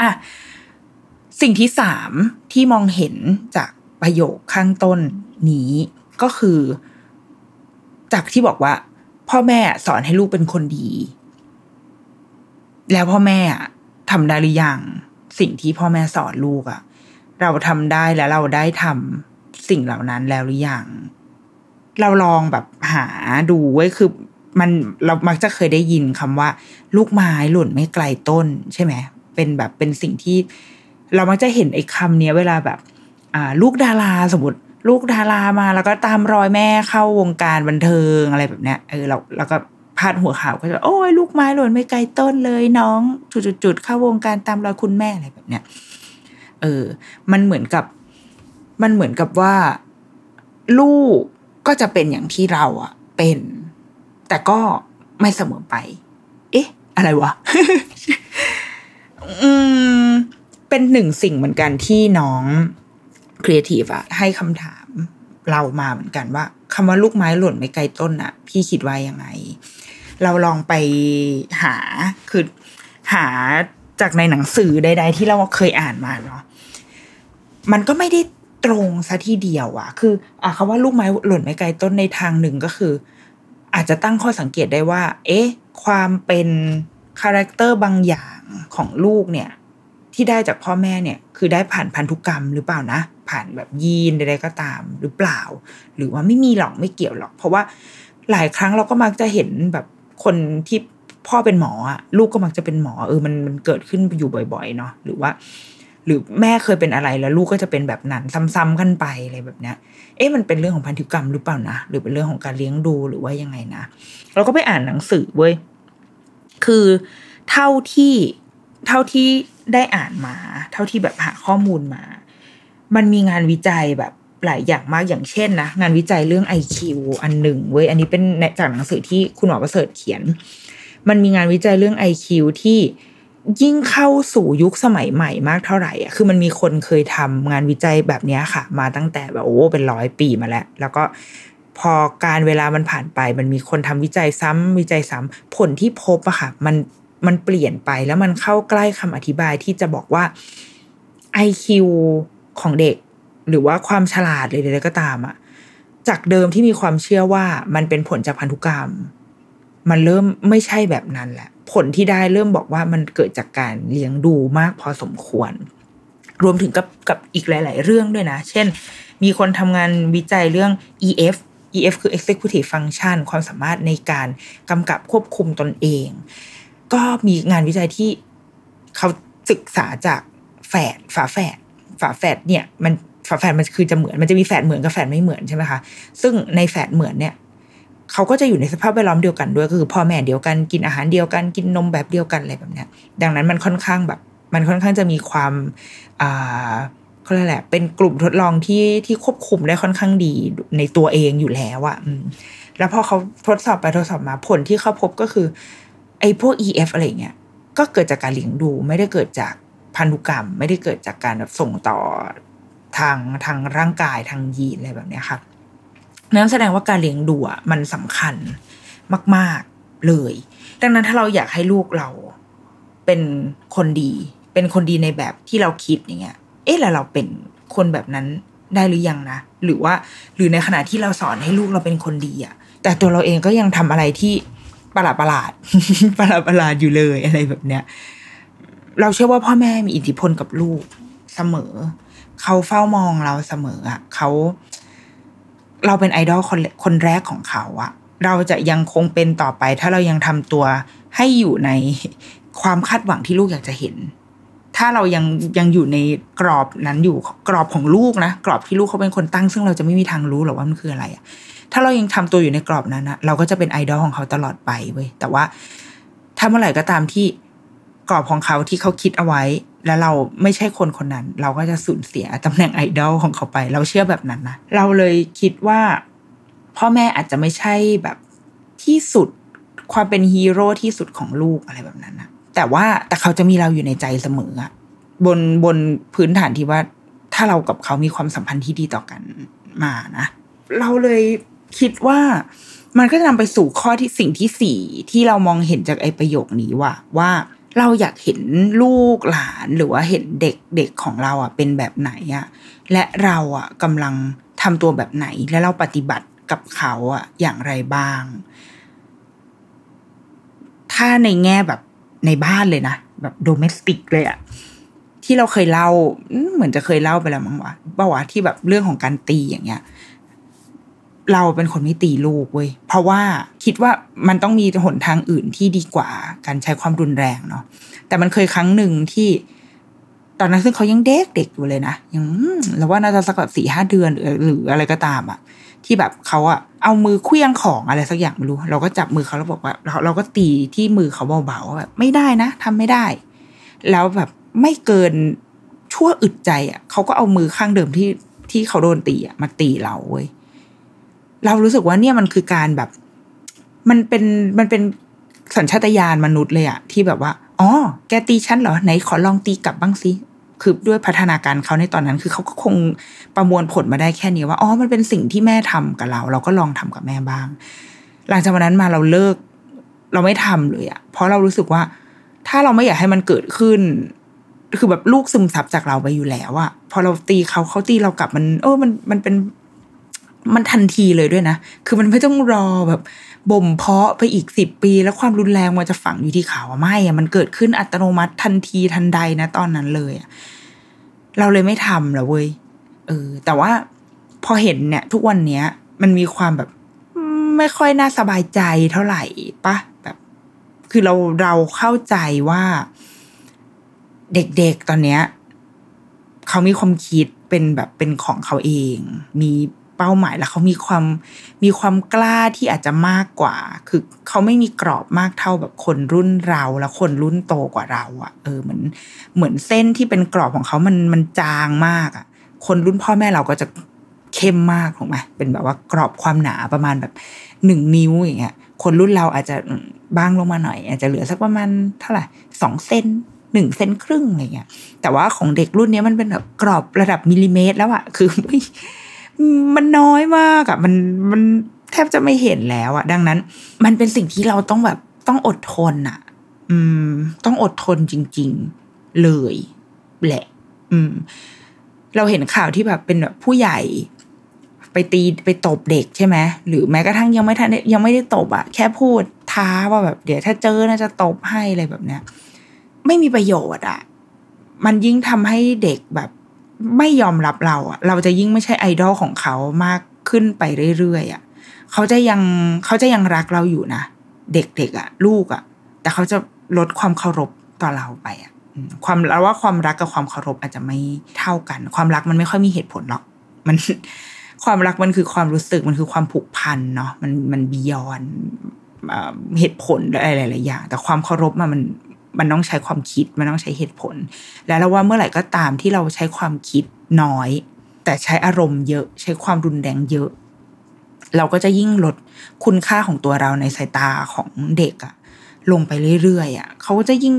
อะสิ่งที่สามที่มองเห็นจากประโยคข้างต้นนี้ก็คือ จากที่บอกว่า พ่อแม่สอนให้ลูกเป็นคนดี แล้วพ่อแม่ทำได้หรือยังสิ่งที่พ่อแม่สอนลูกอะเราทำได้แล้วเราได้ทำสิ่งเหล่านั้นแล้วหรือยังเราลองแบบหาดูไว้คือมันเรามักจะเคยได้ยินคำว่า ลูกไม้หล่นไม่ไกลต้นใช่ไหม เป็นแบบเป็นสิ่งที่ เรามักจะเห็นไอ้คำนี้เวลาแบบอ่าลูกดาราสมมติลูกดารามาแล้วก็ตามรอยแม่เข้าวงการบันเทิงอะไรแบบเนี้ยเออเราเราก็พาดหัวข่าวก็จะโอ้ยลูกไม้หล่นไม่ไกลต้นเลยน้องจุดๆเข้าวงการตามรอยคุณแม่อะไรแบบเนี้ยเออ มันเหมือนกับ มันเหมือนกับว่า ลูกก็จะเป็นอย่างที่เราอะเป็น แต่ก็ไม่เสมอไป เอ๊ะ อะไรวะ อืม เป็นหนึ่งสิ่งเหมือนกันที่น้องครีเอทีฟอะให้คำถามเรามาเหมือนกันว่าคำว่าลูกไม้หล่นไม่ไกลต้นอะพี่คิดว่ายังไง เราลองไปหาคือหาจากในหนังสือใด ๆ ที่เราเคยอ่านมาเนาะมันก็ไม่ได้ตรงซะทีเดียวอะคืออะคำว่าลูกไม้หล่นไม่ไกลต้นในทางหนึ่งก็คือ อาจจะตั้งข้อสังเกตได้ว่า เอ๊ะ ความเป็น character บางอย่างของลูกเนี่ย ที่ได้จากพ่อแม่เนี่ย คือได้ผ่านพันธุกรรมหรือเปล่านะ ผ่านแบบยีนใดๆก็ตามหรือเปล่า หรือว่าไม่มีหรอกไม่เกี่ยวหรอก เพราะว่าหลายครั้งเราก็มักจะเห็นแบบคนที่พ่อเป็นหมออะลูกก็มักจะเป็นหมอเออมันมันเกิดขึ้นอยู่บ่อย ๆ เนาะหรือว่า หรือแม่เคยเป็นอะไรแล้วลูกก็จะเป็นแบบนั้นซ้ำๆกันไปอะไรแบบเนี้ย เอ๊ะมันเป็นเรื่องของพันธุกรรมหรือเปล่านะหรือเป็นเรื่องของการเลี้ยงดูหรือว่ายังไงนะเราก็ไปอ่านหนังสือเว้ย คือเท่าที่เท่าที่ได้อ่านมา เท่าที่แบบหาข้อมูลมา มันมีงานวิจัยแบบหลายอย่างมากอย่างเช่นนะ งานวิจัยเรื่อง IQ อันหนึ่งเว้ยอันนี้เป็นจากหนังสือที่คุณหมอประเสริฐเขียน มันมีงานวิจัยเรื่อง IQ ที่ยิ่งเข้าสู่ยุคสมัยใหม่มากเท่าไหร่อะคือมันมีคนเคยทำงานวิจัยแบบนี้ค่ะ มาตั้งแต่แบบโอ้เป็นร้อยปีมาแล้ว แล้วก็ พอการเวลามันผ่านไป มันมีคนทำวิจัยซ้ำวิจัยซ้ำผลที่พบอะค่ะมันมันเปลี่ยนไปแล้วมันเข้าใกล้คำอธิบายที่จะบอกว่า IQ ของเด็ก หรือว่าความฉลาดเลยใดๆก็ตามอะจากเดิมที่มีความเชื่อว่ามันเป็นผลจากพันธุกรรม มันเริ่มไม่ใช่แบบนั้นแหละ ผลที่ได้เริ่มบอกว่ามันเกิดจากการเลี้ยงดูมากพอสมควร รวมถึงกับกับอีกหลาย ๆ เรื่องด้วยนะ เช่น มีคนทำงานวิจัยเรื่อง EF EF คือ executive function ความสามารถในการกำกับควบคุมตนเอง ก็มีงานวิจัยที่เขาศึกษาจากแฝดฝาแฝดฝาแฝดเนี่ย มันฝาแฝดมันคือจะเหมือนมันจะมีแฝดเหมือนกับแฝดไม่เหมือนใช่ไหมคะซึ่งในแฝดเหมือนเนี่ยเขาก็จะอยู่ในสภาพแวดล้อมเดียวกันด้วยก็คือพ่อแม่เดียวกันกินอาหารเดียวกันกินนมแบบเดียวกันอะไรแบบเนี้ยดังนั้นมันค่อนข้างแบบ มันค่อนข้างจะมีความอ่า เขาเรียกแหละ เป็นกลุ่มทดลองที่ที่ควบคุมได้ค่อนข้างดีในตัวเองอยู่แล้วอะแล้วพอเขาทดสอบไปทดสอบมาผลที่เขาพบก็คือ ไอ้พวก EF อะไรเงี้ยก็เกิดจากการเลี้ยงดู ไม่ได้เกิดจากพันธุกรรม ไม่ได้เกิดจากการแบบส่งต่อทางทางร่างกายทางยีนอะไรแบบนี้ครับนั้นแสดงว่าการเลี้ยงดูอะมันสำคัญมาก ๆเลย ดังนั้นถ้าเราอยากให้ลูกเราเป็นคนดี เป็นคนดีในแบบที่เราคิดอย่างเงี้ย เอ๊ะแล้วเราเป็นคนแบบนั้นได้หรือยังนะ หรือว่าหรือในขณะที่เราสอนให้ลูกเราเป็นคนดีอะแต่ตัวเราเองก็ยังทำอะไรที่ประหลาดประหลาดประหลาดประหลาดอยู่เลยอะไรแบบเนี้ย เราเชื่อว่าพ่อแม่มีอิทธิพลกับลูกเสมอ เขาเฝ้ามองเราเสมออะเขา เราเป็นไอดอลคนคนแรกของเขาอะเราจะยังคงเป็นต่อไป ถ้าเรายังทำตัวให้อยู่ในความคาดหวังที่ลูกอยากจะเห็น ถ้าเรายังยังอยู่ในกรอบนั้นอยู่กรอบของลูกนะกรอบที่ลูกเขาเป็นคนตั้ง ซึ่งเราจะไม่มีทางรู้หรอกว่ามันคืออะไรอะถ้าเรายังทำตัวอยู่ในกรอบนั้นนะเราก็จะเป็นไอดอลของเขาตลอดไปเว้ยแต่ว่า ถ้าเมื่อไหร่ก็ตามที่กรอบของเขาที่เขาคิดเอาไว้ แล้วเราไม่ใช่คนคนนั้น เราก็จะสูญเสียตำแหน่งไอดอลของเขาไป เราเชื่อแบบนั้นนะเราเลยคิดว่า พ่อแม่อาจจะไม่ใช่แบบที่สุดความเป็นฮีโร่ที่สุดของลูกอะไรแบบนั้นนะ แต่ว่าแต่เขาจะมีเราอยู่ในใจเสมออะบนบนพื้นฐานที่ว่า ถ้าเรากับเขามีความสัมพันธ์ที่ดีต่อกันมานะ เราเลยคิดว่ามันก็จะนำไปสู่ข้อที่สิ่งที่สี่ที่เรามองเห็นจากไอ้ประโยคนี้ว่าว่าเราอยากเห็นลูกหลานหรือว่าเห็นเด็กเด็กของเราอะเป็นแบบไหนอะและเราอะกำลังทำตัวแบบไหน และเราปฏิบัติกับเขาอะอย่างไรบ้าง ถ้าในแง่แบบ ในบ้านเลยนะ แบบโดเมสติกเลยอะที่เราเคยเล่าเหมือนจะเคยเล่าไปแล้วมั้งวะบ้าวะที่แบบเรื่องของการตีอย่างเงี้ย เราเป็นคนไม่ตีลูกเว้ยเพราะว่าคิดว่ามันต้องมีหนทางอื่นที่ดีกว่าการใช้ความรุนแรงเนาะแต่มันเคยครั้งหนึ่งที่ตอนนั้นซึ่งเขายังเด็กเด็กอยู่เลยนะยังเราว่าน่าจะสักแบบสี่ห้าเดือนหรือหรืออะไรก็ตามอะ ที่แบบเขาอะเอามือเคลี้ยงของอะไรสักอย่างไม่รู้ เราก็จับมือเขาแล้วบอกว่าเราเราก็ตีที่มือเขาเบาๆว่าแบบไม่ได้นะทำไม่ได้ แล้วแบบไม่เกินชั่วอึดใจอะเขาก็เอามือข้างเดิมที่ที่เขาโดนตีอะมาตีเราเว้ยเรารู้สึกว่าเนี่ยมันคือการแบบ มันเป็นมันเป็นสัญชาตญาณมนุษย์เลยอะที่แบบว่าอ๋อแกตีฉันเหรอไหนขอลองตีกลับบ้างสิ คือด้วยพัฒนาการเขาในตอนนั้น คือเขาก็คงประมวลผลมาได้แค่นี้ว่าอ๋อมันเป็นสิ่งที่แม่ทำกับเรา เราก็ลองทำกับแม่บ้าง หลังจากวันนั้นมาเราเลิก เราไม่ทำเลยอะเพราะเรารู้สึกว่า ถ้าเราไม่อยากให้มันเกิดขึ้น คือแบบลูกซึมซับจากเราไปอยู่แล้วอะพอเราตีเขาเขาตีเรากลับมัน เออมันมันเป็น มันทันทีเลยด้วยนะ คือมันไม่ต้องรอแบบบ่มเพาะไปอีกสิบปี แล้วความรุนแรงมันจะฝังอยู่ที่เขาไม่อะมันเกิดขึ้นอัตโนมัติทันทีทันใดนะตอนนั้นเลยเราเลยไม่ทำแล้วเว้ยเออ แต่ว่าพอเห็นเนี่ย ทุกวันเนี้ย มันมีความแบบ ไม่ค่อยน่าสบายใจเท่าไหร่ปะแบบ คือเราเราเข้าใจว่า เด็กๆตอนเนี้ย เขามีความคิดเป็นแบบเป็นของเขาเอง มี เป้าหมาย แล้วเขามีความมีความกล้าที่อาจจะมากกว่า คือเขาไม่มีกรอบมากเท่าแบบคนรุ่นเรา แล้วคนรุ่นโตกว่าเราอะ่ะเออเหมือนเหมือนเส้นที่เป็นกรอบของเขามันมันจางมากอะ่ะ คนรุ่นพ่อแม่เราก็จะเข้มมากถูกไหมเป็นแบบว่ากรอบความหนาประมาณแบบหนึ่งนิ้วอย่างเงี้ยคนรุ่นเราอาจจะบางลงมาหน่อย อาจจะเหลือสักประมาณเท่าไหร่สองเซนหนึ่งเซนครึ่งอะไรเงี้ยแต่ว่าของเด็กรุ่นนี้มันเป็นแบบกรอบระดับมิลลิเมตรแล้วอะคือไมันน้อยมากอะมันมันแทบจะไม่เห็นแล้วอะดังนั้น มันเป็นสิ่งที่เราต้องแบบต้องอดทนอะอืม ต้องอดทนจริง ๆ เลยแหละ อืม เราเห็นข่าวที่แบบเป็นแบบผู้ใหญ่ ไปตีไปตบเด็กใช่ไหมหรือแม้กระทั่งยังไม่ทันยังไม่ได้ตบอะแค่พูดท้าว่าแบบเดี๋ยวถ้าเจอน่าจะตบให้อะไรแบบเนี้ยไม่มีประโยชน์อะมันยิ่งทำให้เด็กแบบ ไม่ยอมรับเราอะเราจะยิ่งไม่ใช่ไอดอลของเขามากขึ้นไปเรื่อยๆอะเขาจะยังเขาจะยังรักเราอยู่นะเด็กๆอะลูกอะแต่เขาจะลดความเคารพต่อเราไปอะความเราว่าความรักกับความเคารพอาจจะไม่เท่ากัน ความรักมันไม่ค่อยมีเหตุผลหรอก มันความรักมันคือความรู้สึกมันคือความผูกพันเนาะมันมันบียอนเหตุผลอะไรหลายๆอย่างแต่ความเคารพมัน มันต้องใช้ความคิดมันต้องใช้เหตุผล แล้วเราว่าเมื่อไหร่ก็ตามที่เราใช้ความคิดน้อย แต่ใช้อารมณ์เยอะ ใช้ความรุนแรงเยอะ เราก็จะยิ่งลดคุณค่าของตัวเราในสายตาของเด็กอะลงไปเรื่อยๆอะเขาก็จะยิ่ง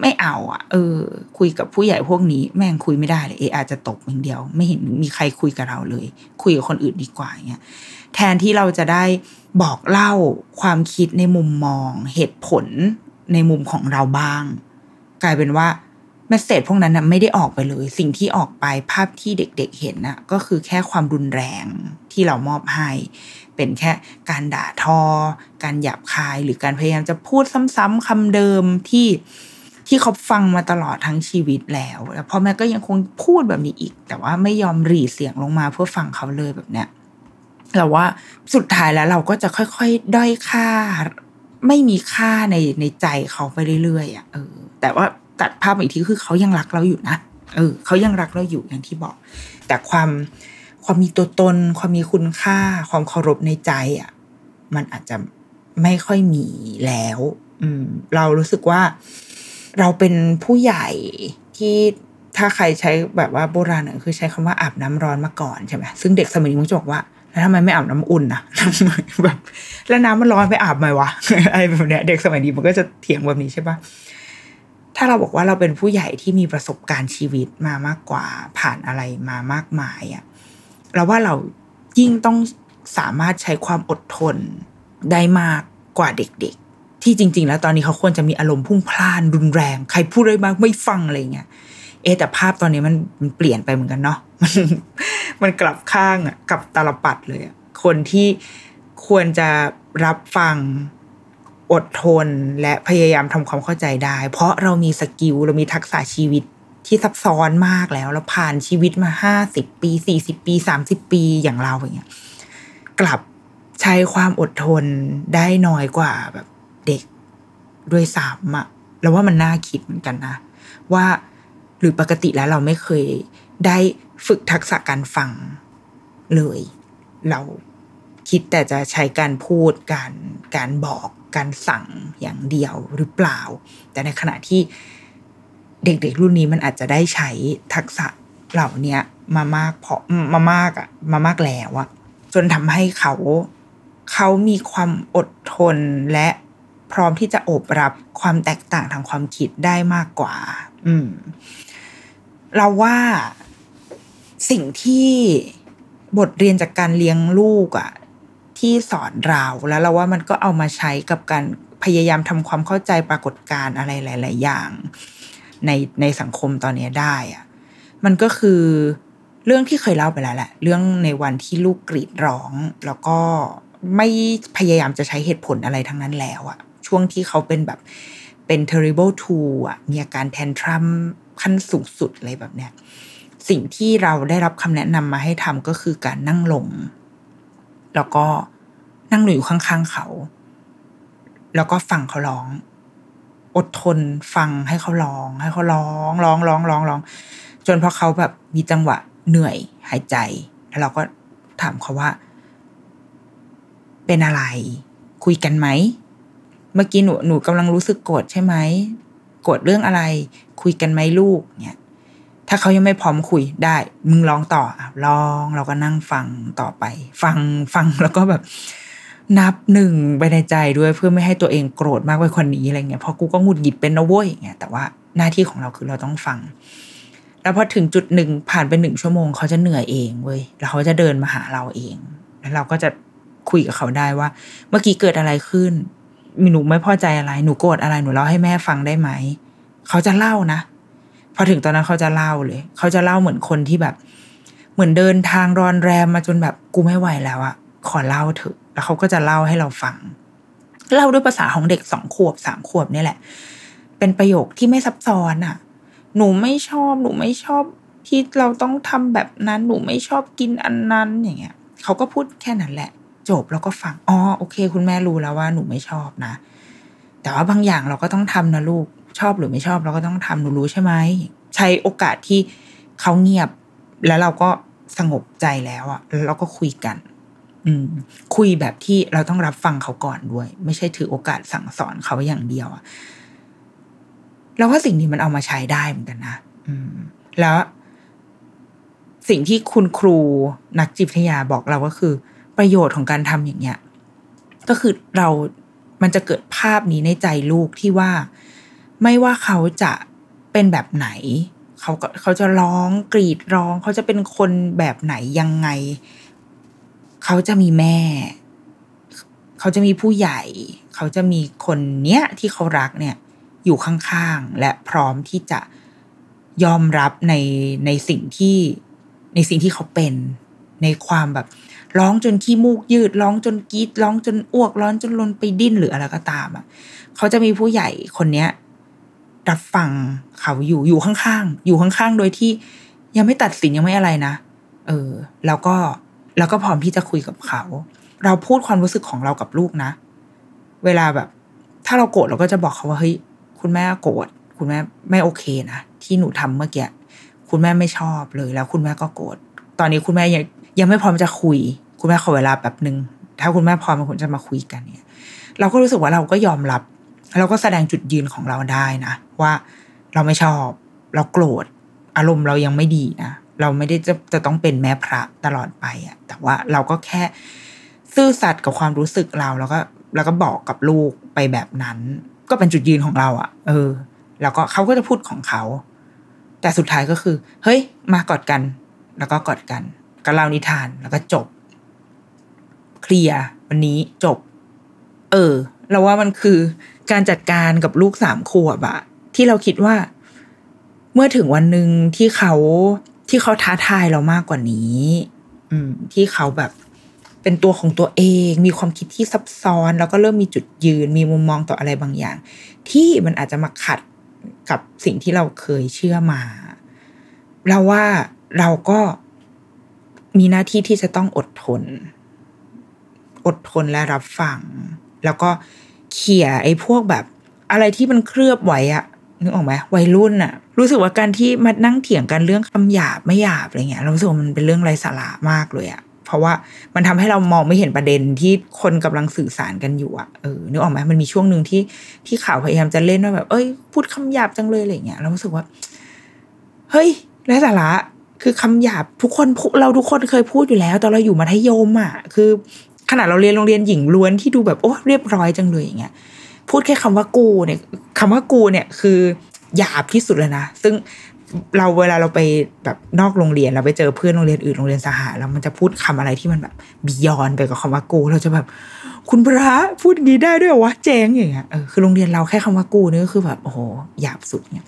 ไม่เอาอะเออ คุยกับผู้ใหญ่พวกนี้ แม่งคุยไม่ได้เลยเออาจจะตกอย่างเดียว ไม่เห็นมีใครคุยกับเราเลย คุยกับคนอื่นดีกว่าเงี้ยแทนที่เราจะได้บอกเล่าความคิดในมุมมอง เหตุผล ในมุมของเราบ้าง กลายเป็นว่าเมสเซจพวกนั้นนะไม่ได้ออกไปเลย สิ่งที่ออกไปภาพที่เด็กๆเห็นนะก็คือแค่ความรุนแรงที่เรามอบให้ เป็นแค่การด่าทอ การหยาบคายหรือการพยายามจะพูดซ้ำๆคำเดิมที่ที่เขาฟังมาตลอดทั้งชีวิตแล้ว แล้วพ่อแม่ก็ยังคงพูดแบบนี้อีก แต่ว่าไม่ยอมหรีเสียงลงมาเพื่อฟังเขาเลยแบบเนี้ยเราว่าสุดท้ายแล้วเราก็จะค่อยๆ ด้อยค่า ไม่มีค่าในในใจเขาไปเรื่อยๆอะเออ แต่ว่าตัดภาพอีกทีคือเขายังรักเราอยู่นะเออเขายังรักเราอยู่อย่างที่บอก แต่ความความมีตัวตน ความมีคุณค่า ความเคารพในใจอะมันอาจจะไม่ค่อยมีแล้ว อืม เรารู้สึกว่า เราเป็นผู้ใหญ่ที่ถ้าใครใช้แบบว่าโบราณน่คือใช้คำว่าอาบน้ำร้อนมาก่อนใช่ไหมซึ่งเด็กสมัยนี้มันจะบอกว่า แล้วทำไมไม่อาบน้ำอุ่นนะแบบ แล้วน้ำมันร้อนไปอาบไหมวะอะไรแบบเนี้ย เด็กสมัยนี้มันก็จะเถียงแบบนี้ใช่ปะถ้าเราบอกว่าเราเป็นผู้ใหญ่ที่มีประสบการณ์ชีวิตมามากกว่าผ่านอะไรมามากมายอะเราว่าเรายิ่งต้องสามารถใช้ความอดทนได้มากกว่าเด็กๆ ที่จริง ๆ แล้วตอนนี้เขาควรจะมีอารมณ์พุ่งพล่านรุนแรง ใครพูดอะไรมางไม่ฟังอะไรเงี้ย อแต่ภาพตอนนี้มันมันเปลี่ยนไปเหมือนกันเนาะมันมันกลับข้างอะกับตลปัดเลยอะคนที่ควรจะรับฟังอดทนและพยายามทำความเข้าใจได้ เพราะเรามีสกิลเรามีทักษะชีวิตที่ซับซ้อนมากแล้ว เราผ่านชีวิตมาห้าสิบปีสี่สิบปีสามสิบปีอย่างเราอย่างเงี้ยกลับใช้ความอดทนได้น้อยกว่าแบบเด็กด้วยซ้ำอะแล้วว่ามันน่าคิดเหมือนกันนะ ว่า หรือปกติแล้วเราไม่เคยได้ฝึกทักษะการฟังเลย เราคิดแต่จะใช้การพูดการการบอกการสั่งอย่างเดียวหรือเปล่า แต่ในขณะที่เด็กๆรุ่นนี้มันอาจจะได้ใช้ทักษะเหล่านี้มามากพอมามากอะมามากแล้วอะจนทำให้เขาเขามีความอดทนและพร้อมที่จะโอบรับความแตกต่างทางความคิดได้มากกว่า อืม เราว่าสิ่งที่บทเรียนจากการเลี้ยงลูกอะที่สอนเราแล้วเราว่ามันก็เอามาใช้กับการพยายามทำความเข้าใจปรากฏการณ์อะไรหลาย ๆ อย่าง ในในสังคมตอนนี้ได้อะมันก็คือเรื่องที่เคยเล่าไปแล้วแหละ เรื่องในวันที่ลูกกรีดร้อง แล้วก็ไม่พยายามจะใช้เหตุผลอะไรทั้งนั้นแล้วอะช่วงที่เขาเป็นแบบเป็น terrible two อะมีอาการแทนทรัม ขั้นสูงสุดอะไรแบบเนี้ยสิ่งที่เราได้รับคำแนะนำมาให้ทำก็คือการนั่งลง แล้วก็นั่งอยู่ข้างๆเขา แล้วก็ฟังเขาร้อง อดทนฟังให้เขาร้อง ให้เขาร้องร้องร้องร้องร้องจนพอเขาแบบมีจังหวะเหนื่อยหายใจ แล้วเราก็ถามเขาว่า เป็นอะไร คุยกันไหมเมื่อกี้หนูหนูกำลังรู้สึกโกรธใช่ไหม กรธเรื่องอะไร คุยกันไหมลูกเนี่ย ถ้าเขายังไม่พร้อมคุยได้ มึงร้องต่ออะร้องเราก็นั่งฟังต่อไป ฟังฟังแล้วก็แบบ นับหนึ่งไปในใจด้วยเพื่อไม่ให้ตัวเองโกรธมากไปคนนี้อะไรเงี้ยเพราะกูก็หงุดหงิดเป็นนะเว้ยเงี้ยแต่ว่าหน้าที่ของเราคือเราต้องฟัง แล้วพอถึงจุดหนึ่งผ่านไปหนึ่งชั่วโมงเขาจะเหนื่อยเองเว้ยแล้วเขาจะเดินมาหาเราเอง แล้วเราก็จะคุยกับเขาได้ว่า เมื่อกี้เกิดอะไรขึ้น หนูไม่พอใจอะไร หนูโกรธอะไรหนูเล่าให้แม่ฟังได้ไหม เขาจะเล่านะ พอถึงตอนนั้นเขาจะเล่าเลย เขาจะเล่าเหมือนคนที่แบบ เหมือนเดินทางรอนแรมมาจนแบบกูไม่ไหวแล้วอะขอเล่าเถอะ แล้วเขาก็จะเล่าให้เราฟัง เล่าด้วยภาษาของเด็กสองขวบสามขวบนี่แหละ เป็นประโยคที่ไม่ซับซ้อนอะหนูไม่ชอบ หนูไม่ชอบที่เราต้องทำแบบนั้น หนูไม่ชอบกินอันนั้นอย่างเงี้ย เขาก็พูดแค่นั้นแหละ จบแล้วก็ฟังอ๋อโอเค คุณแม่รู้แล้วว่าหนูไม่ชอบนะ แต่ว่าบางอย่างเราก็ต้องทำนะลูกชอบหรือไม่ชอบเราก็ต้องทำหนูรู้ใช่ไหมใช้โอกาสที่เขาเงียบ แล้วเราก็สงบใจแล้วอะแล้วเราก็คุยกัน อืม คุยแบบที่เราต้องรับฟังเขาก่อนด้วย ไม่ใช่ถือโอกาสสั่งสอนเขาอย่างเดียวอะแล้วว่าสิ่งนี้มันเอามาใช้ได้เหมือนกันนะอืม แล้วสิ่งที่คุณครูนักจิตวิทยาบอกเราก็คือ ประโยชน์ของการทำอย่างเงี้ยก็คือเรามันจะเกิดภาพนี้ในใจลูกที่ว่า ไม่ว่าเขาจะเป็นแบบไหน เขาก็เขาจะร้องกรีดร้อง เขาจะเป็นคนแบบไหนยังไง เขาจะมีแม่ เขาจะมีผู้ใหญ่ เขาจะมีคนเนี้ยที่เขารักเนี่ย อยู่ข้างๆและพร้อมที่จะยอมรับในในสิ่งที่ในสิ่งที่เขาเป็นในความแบบ ร้องจนขี้มูกยืด ร้องจนกรีดร้องจนอ้วก ร้องจนลนไปดิ้นหรืออะไรก็ตามอะเขาจะมีผู้ใหญ่คนเนี้ยรับฟังเขาอยู่อยู่ข้างๆ อยู่ข้างๆ โดยที่ยังไม่ตัดสินยังไม่อะไรนะ เออ แล้วก็แล้วก็พร้อมที่จะคุยกับเขา เราพูดความรู้สึกของเรากับลูกนะ เวลาแบบ ถ้าเราโกรธเราก็จะบอกเขาว่าเฮ้ยคุณแม่โกรธคุณแม่ไม่โอเคนะที่หนูทำเมื่อกี้คุณแม่ไม่ชอบเลยแล้วคุณแม่ก็โกรธตอนนี้คุณแม่ยัง ยังไม่พร้อมจะคุย คุณแม่ขอเวลาแบบหนึ่งถ้าคุณแม่พร้อมคุณจะมาคุยกันเนี่ย เราก็รู้สึกว่าเราก็ยอมรับ เราก็แสดงจุดยืนของเราได้นะ ว่าเราไม่ชอบ เราโกรธ อารมณ์เรายังไม่ดีนะเราไม่ได้จะจะต้องเป็นแม่พระตลอดไปอะแต่ว่าเราก็แค่ซื่อสัตย์กับความรู้สึกเราแล้วก็แล้วก็บอกกับลูกไปแบบนั้น ก็เป็นจุดยืนของเราอะเออ แล้วก็เขาก็จะพูดของเขา แต่สุดท้ายก็คือ เฮ้ย มากอดกัน แล้วก็กอดกัน ก็เล่านิทานแล้วก็จบ เคลียร์วันนี้จบ เออ เราว่ามันคือการจัดการกับลูกสามขวบอะที่เราคิดว่า เมื่อถึงวันหนึ่งที่เขาที่เขาท้าทายเรามากกว่านี้ อืม ที่เขาแบบเป็นตัวของตัวเอง มีความคิดที่ซับซ้อน แล้วก็เริ่มมีจุดยืน มีมุมมองต่ออะไรบางอย่าง ที่มันอาจจะมาขัดกับสิ่งที่เราเคยเชื่อมา เราว่าเราก็ มีหน้าที่ที่จะต้องอดทน อดทนและรับฟัง แล้วก็เขี่ยไอ้พวกแบบ อะไรที่มันเคลือบไว้อะนึกออกไหมวัยรุ่นอะรู้สึกว่าการที่มานั่งเถียงกันเรื่องคำหยาบไม่หยาบอะไรเงี้ยเรารู้สึกว่ามันเป็นเรื่องไร้สาระมากเลยอะเพราะว่ามันทำให้เรามองไม่เห็นประเด็นที่คนกำลังสื่อสารกันอยู่อะเออนึกออกไหมมันมีช่วงหนึ่งที่ที่ข่าวพยายามจะเล่นว่าแบบ เอ้ย พูดคำหยาบจังเลยอะไรเงี้ยเรารู้สึกว่า เฮ้ยไร้สาระ คือคำหยาบทุกคนเราทุกคนเคยพูดอยู่แล้วตอนเราอยู่มัธยมอะ คือขนาดเราเรียนโรงเรียนหญิงล้วนที่ดูแบบโอ้เรียบร้อยจังเลยอย่างเงี้ยพูดแค่คำว่ากูเนี่ยคำว่ากูเนี่ยคือหยาบที่สุดเลยนะซึ่งเราเวลาเราไปแบบนอกโรงเรียนเราไปเจอเพื่อนโรงเรียนอื่นโรงเรียนสหะแล้วมันจะพูดคำอะไรที่มันแบบบียอนไปกับคำว่ากูเราจะแบบ คุณพระพูดงี้ได้ด้วยวะแจงอย่างเงี้ยเออคือโรงเรียนเราแค่คำว่ากูนี่ก็คือแบบโอ้โหหยาบสุดเนี่ย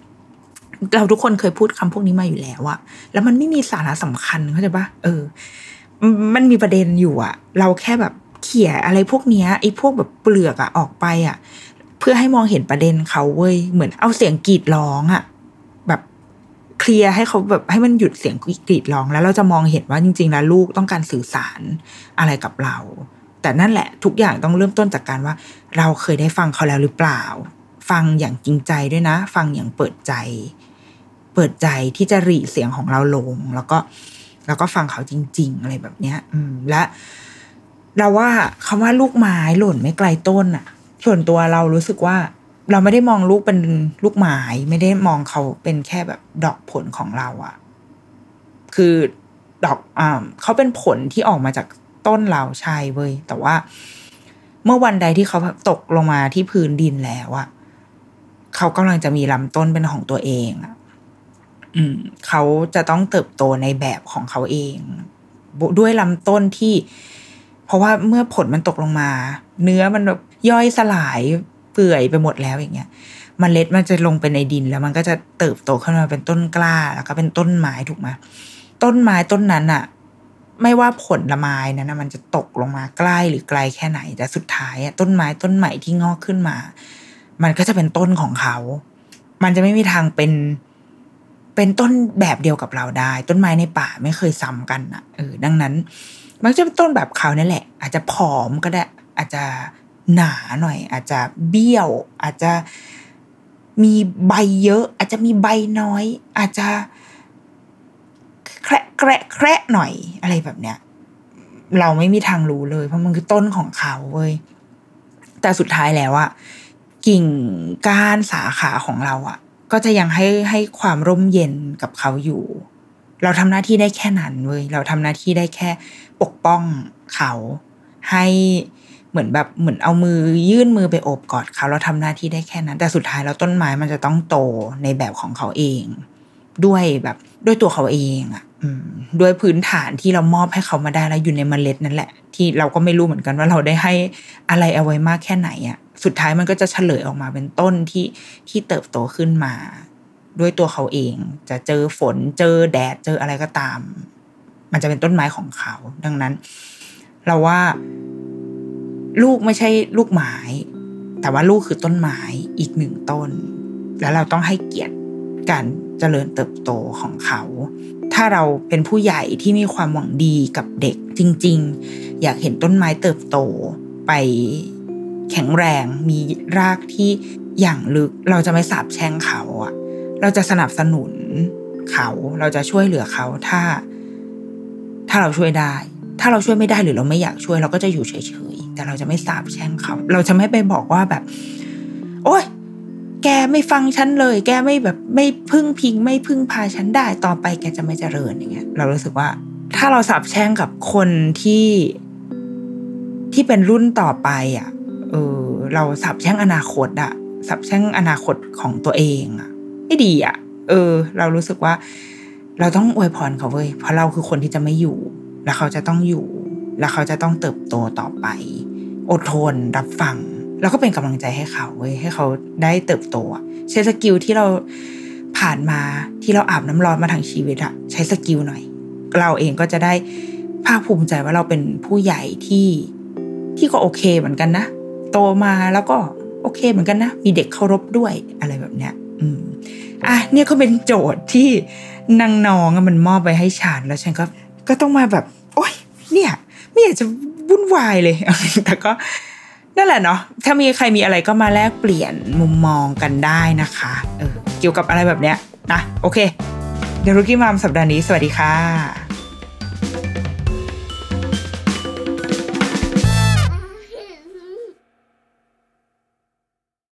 เราทุกคนเคยพูดคำพวกนี้มาอยู่แล้วอะแล้วมันไม่มีสาระสำคัญเข้าใจปะเออ มันมีประเด็นอยู่อะเราแค่แบบเขี่ยอะไรพวกเนี้ยไอ้พวกแบบเปลือกอะออกไปอะเพื่อให้มองเห็นประเด็นเขาเว้ยเหมือนเอาเสียงกรีดร้องอะแบบเคลียร์ให้เขาแบบให้มันหยุดเสียงกรีดร้อง แล้วเราจะมองเห็นว่าจริง ๆ แล้วลูกต้องการสื่อสารอะไรกับเรา แต่นั่นแหละ ทุกอย่างต้องเริ่มต้นจากการว่า เราเคยได้ฟังเขาแล้วหรือเปล่า ฟังอย่างจริงใจด้วยนะ ฟังอย่างเปิดใจ เปิดใจที่จะรีเสียงของเราลง แล้วก็แล้วก็ฟังเขาจริง ๆ อะไรแบบเนี้ย อืม และ เราว่าคำว่าลูกไม้หล่นไม่ไกลต้นอะส่วนตัวเรารู้สึกว่า เราไม่ได้มองลูกเป็นลูกไม้ไม่ได้มองเขาเป็นแค่แบบดอกผลของเราอะคือดอกอ่าเขาเป็นผลที่ออกมาจากต้นเราใช่เว้ยแต่ว่า เมื่อวันใดที่เขาตกลงมาที่พื้นดินแล้วอะเขากำลังจะมีลำต้นเป็นของตัวเองอะ อืมเขาจะต้องเติบโตในแบบของเขาเอง ด้วยลำต้นที่ เพราะว่าเมื่อผลมันตกลงมา เนื้อมันแบบย่อยสลายเปื่อยไปหมดแล้วอย่างเงี้ยมเมล็ดมันจะลงไปในดินแล้วมันก็จะเติบโตขึ้นมาเป็นต้นกล้าแล้วก็เป็นต้นไม้ถูกไหมต้นไม้ต้นนั้นอะไม่ว่าผลละไม้นั้นนะมันจะตกลงมาใกล้หรือไกลแค่ไหน แต่สุดท้ายอะต้นไม้ต้นใหม่ที่งอกขึ้นมา มันก็จะเป็นต้นของเขา มันจะไม่มีทางเป็น เป็นต้นแบบเดียวกับเราได้ ต้นไม้ในป่าไม่เคยซ้ำกันอะเออดังนั้น มันจะเป็นต้นแบบเขาเนี่ยแหละ อาจจะผอมก็ได้ อาจจะหนาหน่อย อาจจะเบี้ยว อาจจะมีใบเยอะ อาจจะมีใบน้อย อาจจะแคระแคระแคระหน่อยอะไรแบบเนี้ย เราไม่มีทางรู้เลย เพราะมันคือต้นของเขาเว้ยแต่สุดท้ายแล้วอะกิ่งก้านสาขาของเราอะ ก็จะยังให้ให้ความร่มเย็นกับเขาอยู่ เราทำหน้าที่ได้แค่นั้นเว้ยเราทำหน้าที่ได้แค่ปกป้องเขาให้เหมือนแบบเหมือนเอามือยื่นมือไปโอบกอดเขาเราทำหน้าที่ได้แค่นั้น แต่สุดท้ายแล้วต้นไม้มันจะต้องโตในแบบของเขาเอง ด้วยแบบด้วยตัวเขาเองอะด้วยพื้นฐานที่เรามอบให้เขามาได้แล้วอยู่ในเมล็ดนั่นแหละ ที่เราก็ไม่รู้เหมือนกันว่าเราได้ให้อะไรเอาไว้มากแค่ไหนอะ สุดท้ายมันก็จะเฉลยออกมาเป็นต้นที่ที่เติบโตขึ้นมา ด้วยตัวเขาเอง จะเจอฝนเจอแดดเจออะไรก็ตาม มันจะเป็นต้นไม้ของเขา ดังนั้น เราว่า ลูกไม่ใช่ลูกไม้แต่ว่าลูกคือต้นไม้อีกหนึ่งต้น แล้วเราต้องให้เกียรติการเจริญเติบโตของเขา ถ้าเราเป็นผู้ใหญ่ที่มีความหวังดีกับเด็กจริง ๆ อยากเห็นต้นไม้เติบโตไป แข็งแรงมีรากที่อย่างลึก เราจะไม่สาบแช่งเขาอะเราจะสนับสนุนเขาเราจะช่วยเหลือเขาถ้า ถ้าเราช่วยได้ ถ้าเราช่วยไม่ได้หรือเราไม่อยากช่วย เราก็จะอยู่เฉยๆแต่เราจะไม่สาบแช่งเขา เราจะไม่ไปบอกว่าแบบ โอ๊ยแกไม่ฟังฉันเลย แกไม่แบบไม่พึ่งพิง ไม่พึ่งพาฉันได้ต่อไปแกจะไม่เจริญอย่างเงี้ย เรารู้สึกว่า ถ้าเราสาบแช่งกับคนที่ที่เป็นรุ่นต่อไปอะ เออ เราสาบแช่งอนาคตอะสาบแช่งอนาคตของตัวเองอะไม่ดีอะเออ เรารู้สึกว่า เราต้องอวยพรเขาเว้ยเพราะเราคือคนที่จะไม่อยู่ แล้วเขาจะต้องอยู่ แล้วเขาจะต้องเติบโตต่อไป อดทนรับฟัง แล้วก็เป็นกำลังใจให้เขาเว้ยให้เขาได้เติบโตใช้ skill ที่เราผ่านมาที่เราอาบน้ำร้อนมาทางชีวิตอะใช้ skill หน่อย เราเองก็จะได้ภาคภูมิใจว่าเราเป็นผู้ใหญ่ที่ที่ก็โอเคเหมือนกันนะ โตมาแล้วก็โอเคเหมือนกันนะ มีเด็กเคารพด้วยอะไรแบบเนี้ย อืม อะเนี่ยก็เป็นโจทย์ที่นางน้องมันมอบไปให้ฉันแล้วฉันก็ ก็ต้องมาแบบ โอ๊ย เนี่ย ไม่อยากจะวุ่นวายเลย แต่ก็นั่นแหละเนาะ ถ้ามีใครมีอะไรก็มาแลกเปลี่ยนมุมมองกันได้นะคะ เออ เกี่ยวกับอะไรแบบเนี้ยนะ โอเค เดรุกี้มามสัปดาห์นี้ สวัสดีค่ะ